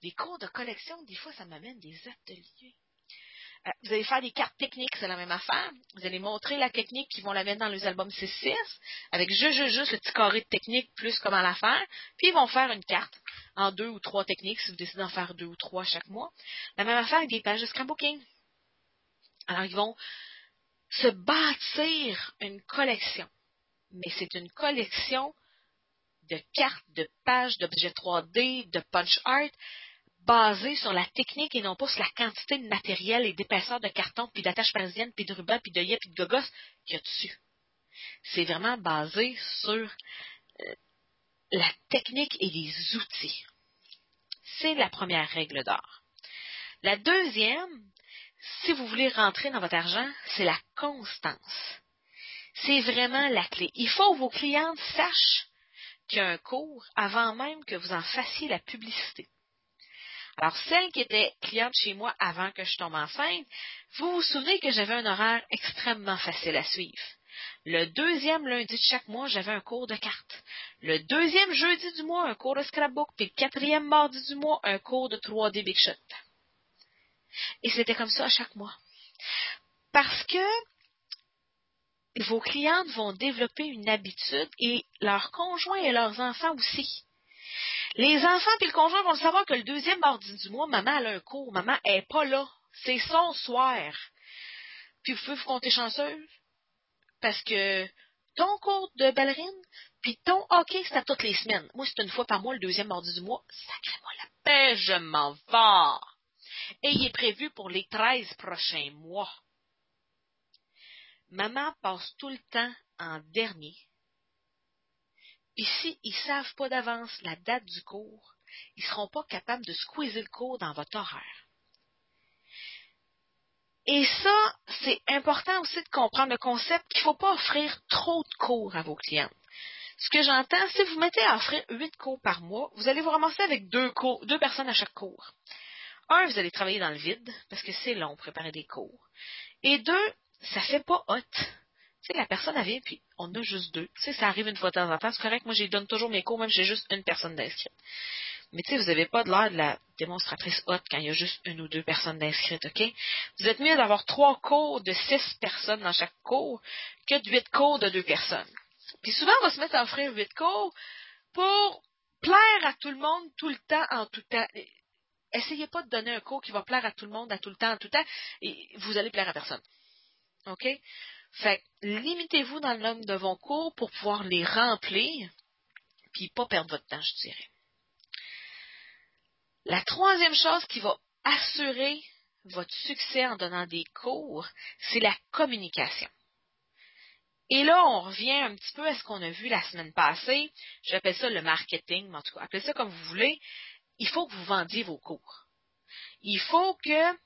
Des cours de collection, des fois, ça m'amène des ateliers. Euh, vous allez faire des cartes techniques, c'est la même affaire. Vous allez montrer la technique qu'ils vont la mettre dans les albums C6, avec juste, juste, juste le petit carré de technique plus comment la faire. Puis ils vont faire une carte en deux ou trois techniques si vous décidez d'en faire deux ou trois chaque mois. La même affaire avec des pages de scrapbooking. Alors, ils vont se bâtir une collection. Mais c'est une collection de cartes, de pages, d'objets 3D, de punch art, basée sur la technique et non pas sur la quantité de matériel et d'épaisseur de carton, puis d'attache parisienne, puis de ruban, puis de yep, puis de gogos qu'il y a dessus. C'est vraiment basé sur euh, la technique et les outils. C'est la première règle d'or. La deuxième, si vous voulez rentrer dans votre argent, c'est la constance. C'est vraiment la clé. Il faut que vos clientes sachent qu'il y a un cours avant même que vous en fassiez la publicité. Alors, celle qui était cliente chez moi avant que je tombe enceinte, vous vous souvenez que j'avais un horaire extrêmement facile à suivre. Le deuxième lundi de chaque mois, j'avais un cours de cartes. Le deuxième jeudi du mois, un cours de scrapbook. Puis le quatrième mardi du mois, un cours de 3D Big Shot. Et c'était comme ça à chaque mois. Parce que vos clientes vont développer une habitude et leurs conjoints et leurs enfants aussi. Les enfants et le conjoint vont le savoir que le deuxième mardi du mois, maman a un cours, maman est pas là. C'est son soir. Puis vous pouvez vous compter chanceuse parce que ton cours de ballerine, puis ton hockey, c'est à toutes les semaines. Moi, c'est une fois par mois, le deuxième mardi du mois. Sacrez-moi la paix, je m'en vais. Et il est prévu pour les treize prochains mois. Maman passe tout le temps en dernier. Puis s'ils ne savent pas d'avance la date du cours, ils ne seront pas capables de squeezer le cours dans votre horaire. Et ça, c'est important aussi de comprendre le concept qu'il ne faut pas offrir trop de cours à vos clients. Ce que j'entends, si vous mettez à offrir huit cours par mois, vous allez vous ramasser avec deux, cours, deux personnes à chaque cours. Un, vous allez travailler dans le vide, parce que c'est long préparer des cours. Et deux, ça fait pas hot. Tu sais, la personne, elle vient, puis on a juste deux. Tu sais, ça arrive une fois de temps en temps, c'est correct. Moi, je donne toujours mes cours, même si j'ai juste une personne d'inscrite. Mais tu sais, vous n'avez pas de l'air de la démonstratrice haute quand il y a juste une ou deux personnes d'inscrites, OK? Vous êtes mieux d'avoir trois cours de six personnes dans chaque cours que de huit cours de deux personnes. Puis souvent, on va se mettre à offrir huit cours pour plaire à tout le monde tout le temps, en tout temps. Essayez pas de donner un cours qui va plaire à tout le monde, à tout le temps, en tout temps, et vous allez plaire à personne. OK? Fait limitez-vous dans le nombre de vos cours pour pouvoir les remplir, puis pas perdre votre temps, je dirais. La troisième chose qui va assurer votre succès en donnant des cours, c'est la communication. Et là, on revient un petit peu à ce qu'on a vu la semaine passée. J'appelle ça le marketing, mais en tout cas, appelez ça comme vous voulez. Il faut que vous vendiez vos cours. Il faut que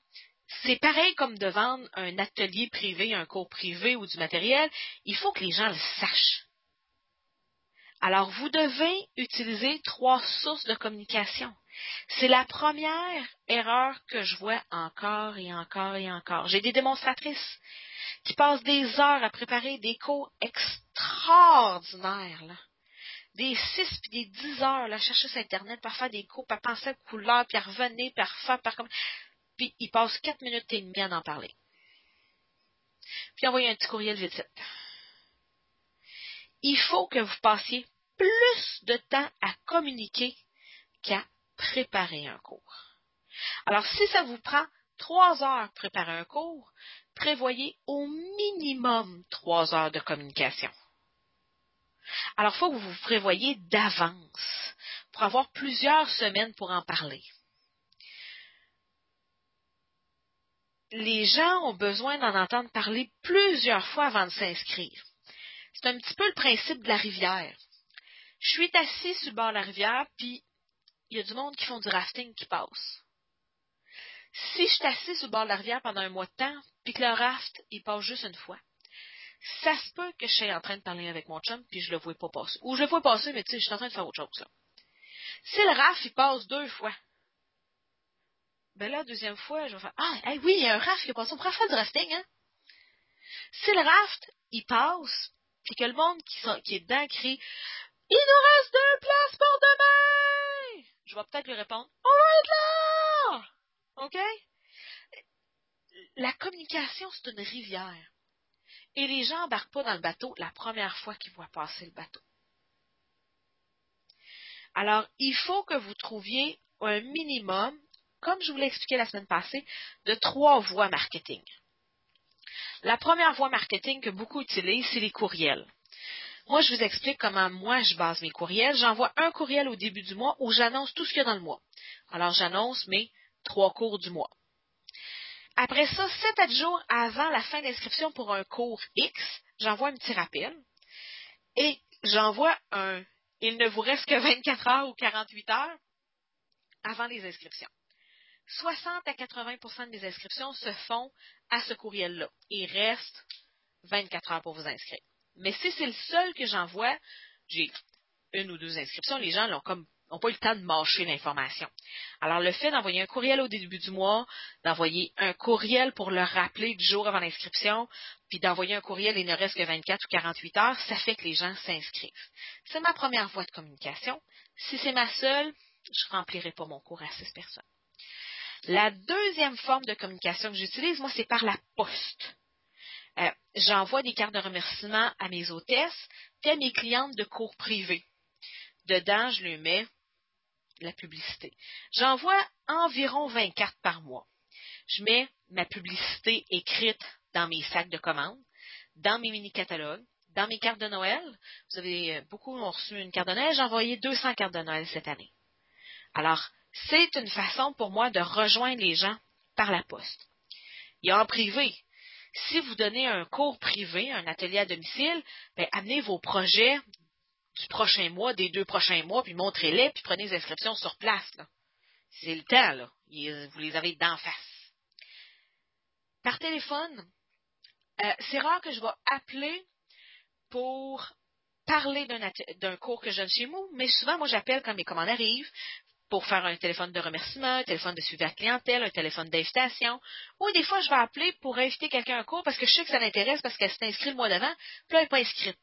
c'est pareil comme de vendre un atelier privé, un cours privé ou du matériel. Il faut que les gens le sachent. Alors, vous devez utiliser trois sources de communication. C'est la première erreur que je vois encore et encore et encore. J'ai des démonstratrices qui passent des heures à préparer des cours extraordinaires. Des six puis des dix heures, à chercher sur Internet, faire des cours, pour penser à couleur, puis à revenir, puis à refaire, par comme... Puis ils passent quatre minutes et demie à en parler. Puis envoyer un petit courriel vite vite. Il faut que vous passiez plus de temps à communiquer qu'à préparer un cours. Alors, si ça vous prend trois heures préparer un cours, prévoyez au minimum trois heures de communication. Alors, il faut que vous vous prévoyez d'avance pour avoir plusieurs semaines pour en parler. Les gens ont besoin d'en entendre parler plusieurs fois avant de s'inscrire. C'est un petit peu le principe de la rivière. Je suis assis sur le bord de la rivière, puis il y a du monde qui font du rafting qui passe. Si je suis assis sur le bord de la rivière pendant un mois de temps, puis que le raft, il passe juste une fois, ça se peut que je sois en train de parler avec mon chum, puis je le vois pas passer. Ou je le vois passer, mais tu sais, je suis en train de faire autre chose. Si le raft, il passe deux fois, ben là, deuxième fois, je vais faire, ah, oui, il y a un raft qui passe, on pourrait faire du rafting, hein? Si le raft, il passe, puis que le monde qui, qui est dedans crie, il nous reste deux places pour demain! Je vais peut-être lui répondre, on va être là! OK? La communication, c'est une rivière. Et les gens n'embarquent pas dans le bateau la première fois qu'ils voient passer le bateau. Alors, il faut que vous trouviez un minimum, comme je vous l'ai expliqué la semaine passée, de trois voies marketing. La première voie marketing que beaucoup utilisent, c'est les courriels. Moi, je vous explique comment moi je base mes courriels. J'envoie un courriel au début du mois où j'annonce tout ce qu'il y a dans le mois. Alors, j'annonce mes trois cours du mois. Après ça, 7 à jours avant la fin d'inscription pour un cours X, j'envoie un petit rappel et j'envoie un il ne vous reste que 24 heures ou 48 heures avant les inscriptions. 60 à 80 de mes inscriptions se font à ce courriel-là. Il reste 24 heures pour vous inscrire. Mais si c'est le seul que j'envoie, j'ai une ou deux inscriptions, les gens n'ont pas eu le temps de mâcher l'information. Alors, le fait d'envoyer un courriel au début du mois, d'envoyer un courriel pour le rappeler du jour avant l'inscription, puis d'envoyer un courriel, il ne reste que 24 ou 48 heures, ça fait que les gens s'inscrivent. C'est ma première voie de communication. Si c'est ma seule, je remplirai pas mon cours à six personnes. La deuxième forme de communication que j'utilise, moi, c'est par la poste. Euh, j'envoie des cartes de remerciement à mes hôtesses et à mes clientes de cours privés. Dedans, je lui mets la publicité. J'envoie environ 20 cartes par mois. Je mets ma publicité écrite dans mes sacs de commandes, dans mes mini-catalogues, dans mes cartes de Noël. Vous avez euh, beaucoup ont reçu une carte de Noël. J'ai envoyé 200 cartes de Noël cette année. Alors, c'est une façon pour moi de rejoindre les gens par la poste. Et en privé, si vous donnez un cours privé, un atelier à domicile, ben, amenez vos projets du prochain mois, des deux prochains mois, puis montrez-les, puis prenez les inscriptions sur place. C'est le temps, là. vous les avez d'en face. Par téléphone, euh, c'est rare que je vais appeler pour parler d'un cours que je donne chez moi, mais souvent, moi, j'appelle quand mes commandes arrivent pour faire un téléphone de remerciement, un téléphone de suivi à clientèle, un téléphone d'invitation, ou des fois, je vais appeler pour inviter quelqu'un à cours parce que je sais que ça l'intéresse parce qu'elle s'est inscrite le mois d'avant, puis là, elle n'est pas inscrite.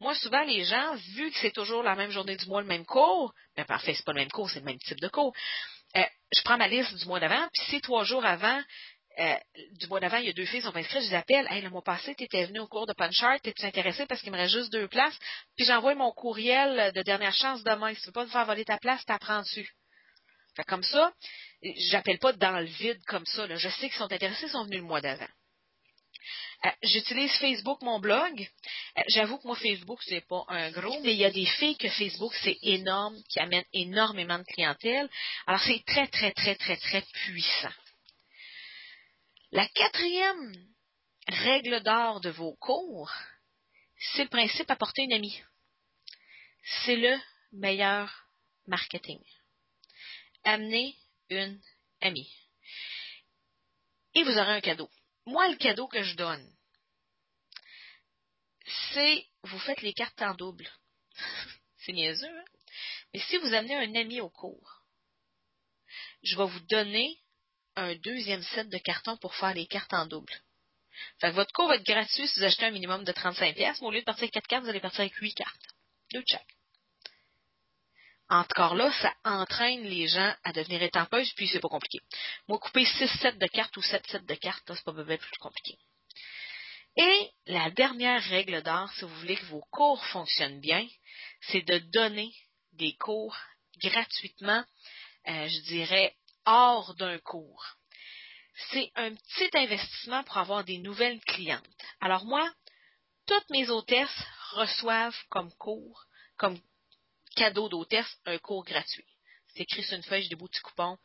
Moi, souvent, les gens, vu que c'est toujours la même journée du mois, le même cours, ben parfait, c'est pas le même cours, c'est le même type de cours. Euh, je prends ma liste du mois d'avant, puis si trois jours avant, euh, du mois d'avant, il y a deux filles qui sont inscrites, je les appelle. Hey, le mois passé, tu étais venu au cours de Punchart, t'es-tu intéressé parce qu'il me reste juste deux places? Puis j'envoie mon courriel de dernière chance demain. Si tu veux pas te faire voler ta place, t'apprends dessus. Fait comme ça, j'appelle pas dans le vide comme ça. Je sais qu'ils sont intéressés, ils sont venus le mois d'avant. Euh, j'utilise Facebook, mon blog. Euh, j'avoue que moi, Facebook, c'est pas un gros, mais il y a des filles que Facebook, c'est énorme, qui amènent énormément de clientèle. Alors, c'est très, très, très, très, très puissant. La quatrième règle d'or de vos cours, c'est le principe apporter une amie. C'est le meilleur marketing. Amenez une amie. Et vous aurez un cadeau moi, le cadeau que je donne, c'est vous faites les cartes en double. c'est niaiseux, hein? Mais si vous amenez un ami au cours, je vais vous donner un deuxième set de cartons pour faire les cartes en double. Fait que votre cours va être gratuit si vous achetez un minimum de 35$, mais au lieu de partir avec 4 cartes, vous allez partir avec 8 cartes. Deux check. Encore là, ça entraîne les gens à devenir étampeuses, puis c'est pas compliqué. Moi, couper 6 sets de cartes ou 7 sets de cartes, c'est pas bien plus compliqué. Et la dernière règle d'or, si vous voulez que vos cours fonctionnent bien, c'est de donner des cours gratuitement, euh, je dirais, hors d'un cours. C'est un petit investissement pour avoir des nouvelles clientes. Alors moi, toutes mes hôtesses reçoivent comme cours, comme cadeau d'hôtesse, un cours gratuit. C'est écrit sur une feuille, j'ai des petits coupons.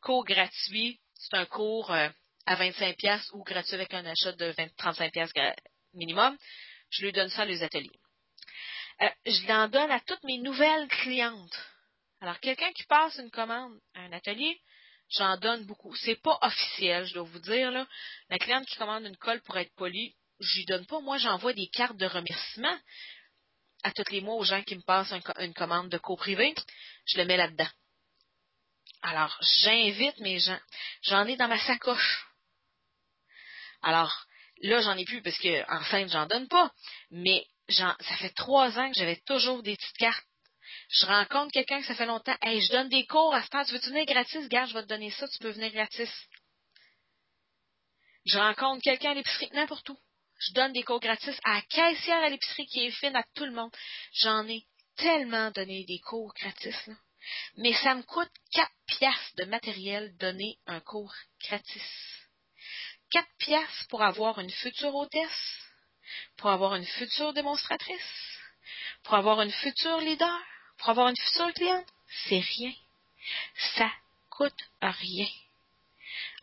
Cours gratuit, c'est un cours euh, à 25 pièces ou gratuit avec un achat de 20, 35 pièces minimum. Je lui donne ça à les ateliers. Euh, je l'en donne à toutes mes nouvelles clientes. Alors, quelqu'un qui passe une commande à un atelier, j'en donne beaucoup. C'est pas officiel, je dois vous dire, là. La cliente qui commande une colle pour être polie, j'y donne pas. Moi, j'envoie des cartes de remerciement à tous les mois aux gens qui me passent une commande de co-privé, je le mets là-dedans. Alors, j'invite mes gens. J'en ai dans ma sacoche. Alors, là, j'en ai plus parce que enfin, j'en donne pas. Mais ça fait trois ans que j'avais toujours des petites cartes. Je rencontre quelqu'un que ça fait longtemps. Hey, je donne des cours à ce temps. Tu veux venir gratis? Gars, je vais te donner ça. Tu peux venir gratis. Je rencontre quelqu'un à l'épicerie, n'importe où je donne des cours gratis à la caissière à l'épicerie qui est fine à tout le monde. J'en ai tellement donner des cours gratis, mais ça me coûte 4 piastres de matériel donner un cours gratis. 4 piastres pour avoir une future hôtesse, pour avoir une future démonstratrice, pour avoir une future leader, pour avoir une future cliente, c'est rien. Ça coûte rien.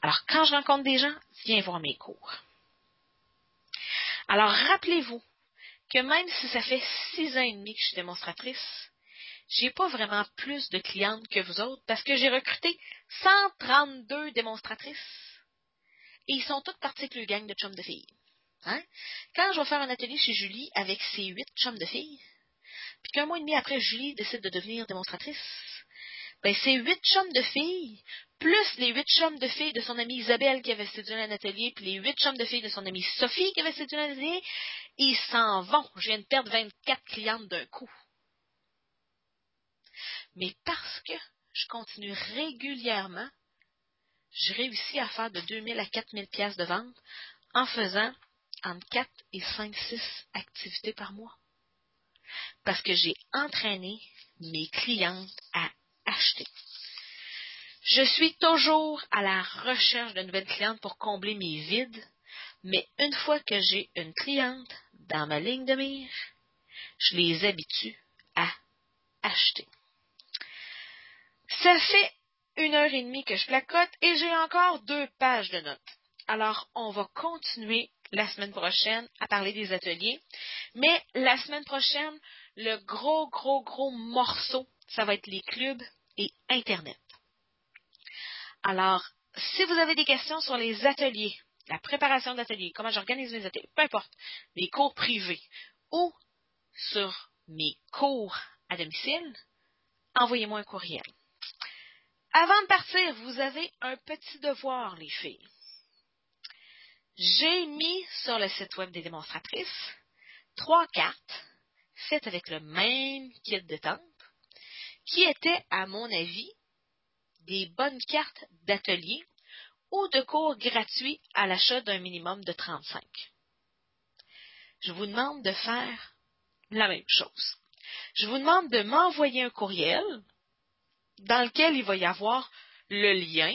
Alors, quand je rencontre des gens, viens voir mes cours. Alors, rappelez-vous que même si ça fait six ans et demi que je suis démonstratrice, j'ai pas vraiment plus de clientes que vous autres parce que j'ai recruté 132 démonstratrices. Et ils sont toutes partis avec le gang de chums de filles. Hein? Quand je vais faire un atelier chez Julie avec ses huit chums de filles, puis qu'un mois et demi après, Julie décide de devenir démonstratrice, ben, ces huit chums de filles, plus les huit chums de filles de son amie Isabelle qui avait séduit un atelier, puis les huit chums de filles de son amie Sophie qui avait séduit un atelier, ils s'en vont. Je viens de perdre 24 clientes d'un coup. Mais parce que je continue régulièrement, je réussis à faire de 2000 à 4000 pièces de vente en faisant entre 4 et 5, 6 activités par mois. Parce que j'ai entraîné mes clientes à acheter. Je suis toujours à la recherche de nouvelles clientes pour combler mes vides, mais une fois que j'ai une cliente dans ma ligne de mire, je les habitue à acheter. Ça fait une heure et demie que je placote et j'ai encore deux pages de notes. Alors, on va continuer la semaine prochaine à parler des ateliers. Mais la semaine prochaine, le gros, gros, gros morceau, ça va être les clubs et Internet. Alors, si vous avez des questions sur les ateliers, la préparation d'ateliers, comment j'organise mes ateliers, peu importe, mes cours privés ou sur mes cours à domicile, envoyez-moi un courriel. Avant de partir, vous avez un petit devoir, les filles. J'ai mis sur le site web des démonstratrices trois cartes faites avec le même kit de temple qui étaient, à mon avis, des bonnes cartes d'atelier ou de cours gratuits à l'achat d'un minimum de 35. Je vous demande de faire la même chose. Je vous demande de m'envoyer un courriel dans lequel il va y avoir le lien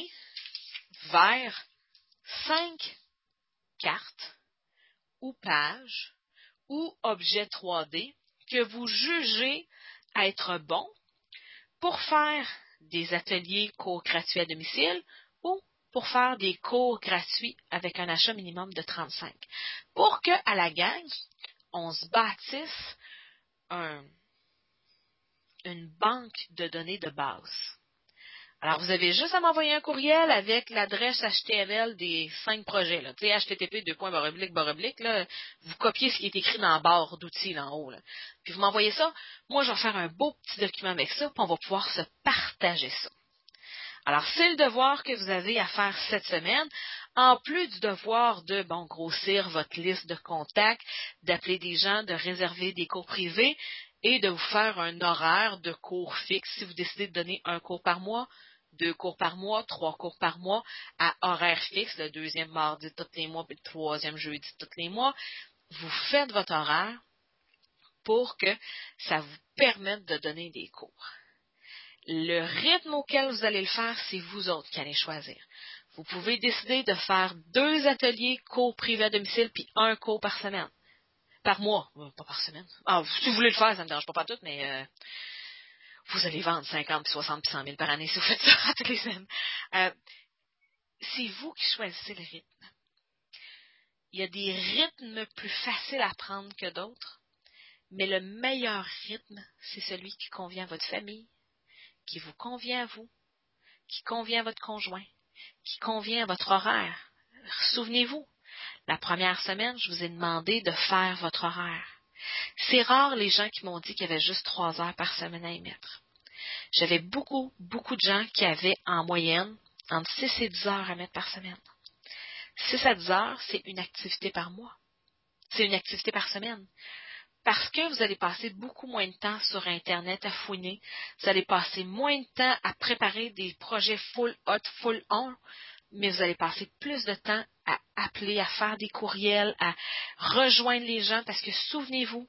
vers cinq cartes ou pages ou objets 3D que vous jugez être bons pour faire des ateliers cours gratuits à domicile ou pour faire des cours gratuits avec un achat minimum de 35. Pour que, à la gang, on se bâtisse une banque de données de base. Alors, vous avez juste à m'envoyer un courriel avec l'adresse HTML des cinq projets. Là. Tu sais, HTTP, deux points, baroblique, baroblique, là, vous copiez ce qui est écrit dans la barre d'outils en haut. Là. Puis vous m'envoyez ça. Moi, je vais faire un beau petit document avec ça, puis on va pouvoir se partager ça. Alors, c'est le devoir que vous avez à faire cette semaine, en plus du devoir de, bon, grossir votre liste de contacts, d'appeler des gens, de réserver des cours privés et de vous faire un horaire de cours fixe si vous décidez de donner un cours par mois deux cours par mois, trois cours par mois, à horaire fixe, le deuxième mardi tous les mois, puis le troisième jeudi tous les mois. Vous faites votre horaire pour que ça vous permette de donner des cours. Le rythme auquel vous allez le faire, c'est vous autres qui allez choisir. Vous pouvez décider de faire deux ateliers cours privés à domicile puis un cours par semaine. Par mois, euh, pas par semaine. Ah, si vous voulez le faire, ça ne me dérange pas, pas tout, mais euh, vous allez vendre 50, 60, 100 000 par année si vous faites ça toutes les semaines. Euh, c'est vous qui choisissez le rythme. Il y a des rythmes plus faciles à prendre que d'autres, mais le meilleur rythme, c'est celui qui convient à votre famille, qui vous convient à vous, qui convient à votre conjoint, qui convient à votre horaire. Souvenez-vous, la première semaine, je vous ai demandé de faire votre horaire. C'est rare les gens qui m'ont dit qu'il y avait juste trois heures par semaine à émettre. J'avais beaucoup, beaucoup de gens qui avaient en moyenne entre 6 et 10 heures à mettre par semaine. 6 à 10 heures, c'est une activité par mois. C'est une activité par semaine. Parce que vous allez passer beaucoup moins de temps sur Internet à fouiner, vous allez passer moins de temps à préparer des projets full hot, full on, mais vous allez passer plus de temps à appeler, à faire des courriels, à rejoindre les gens, parce que souvenez-vous,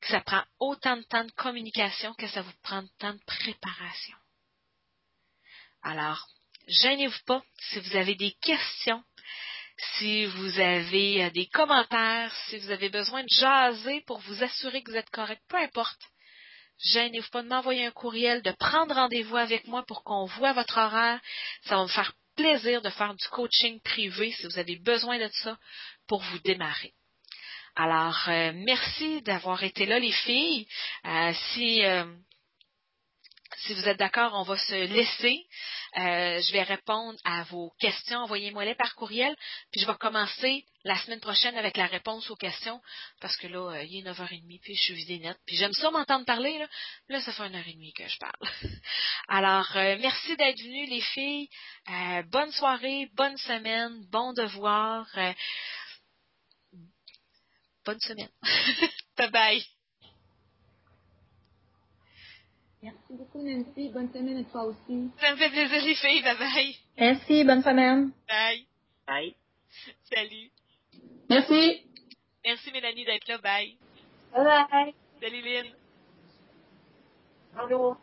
que ça prend autant de temps de communication que ça vous prend de temps de préparation. Alors, gênez-vous pas si vous avez des questions, si vous avez euh, des commentaires, si vous avez besoin de jaser pour vous assurer que vous êtes correct, peu importe. Gênez-vous pas de m'envoyer un courriel, de prendre rendez-vous avec moi pour qu'on voit votre horaire. Ça va me faire plaisir de faire du coaching privé si vous avez besoin de ça pour vous démarrer. Alors, euh, merci d'avoir été là, les filles. Euh, si si vous êtes d'accord, on va se laisser. Euh, je vais répondre à vos questions. Envoyez-moi-les par courriel. Puis je vais commencer la semaine prochaine avec la réponse aux questions. Parce que là, euh, il est 9h30, puis je suis vidée nette. Puis j'aime ça m'entendre parler. Là. là, ça fait une heure et demie que je parle. Alors, euh, merci d'être venues, les filles. bonne soirée, bonne semaine, bon devoir. bonne semaine. bye bye. Merci beaucoup, Nancy. Bonne semaine à toi aussi. Ça me fait plaisir, les filles. Bye bye. Merci. Bonne semaine. Bye. Bye. Salut. Merci. Merci, Mélanie, d'être là. Bye. Bye bye. Salut, Lynn. Bonjour.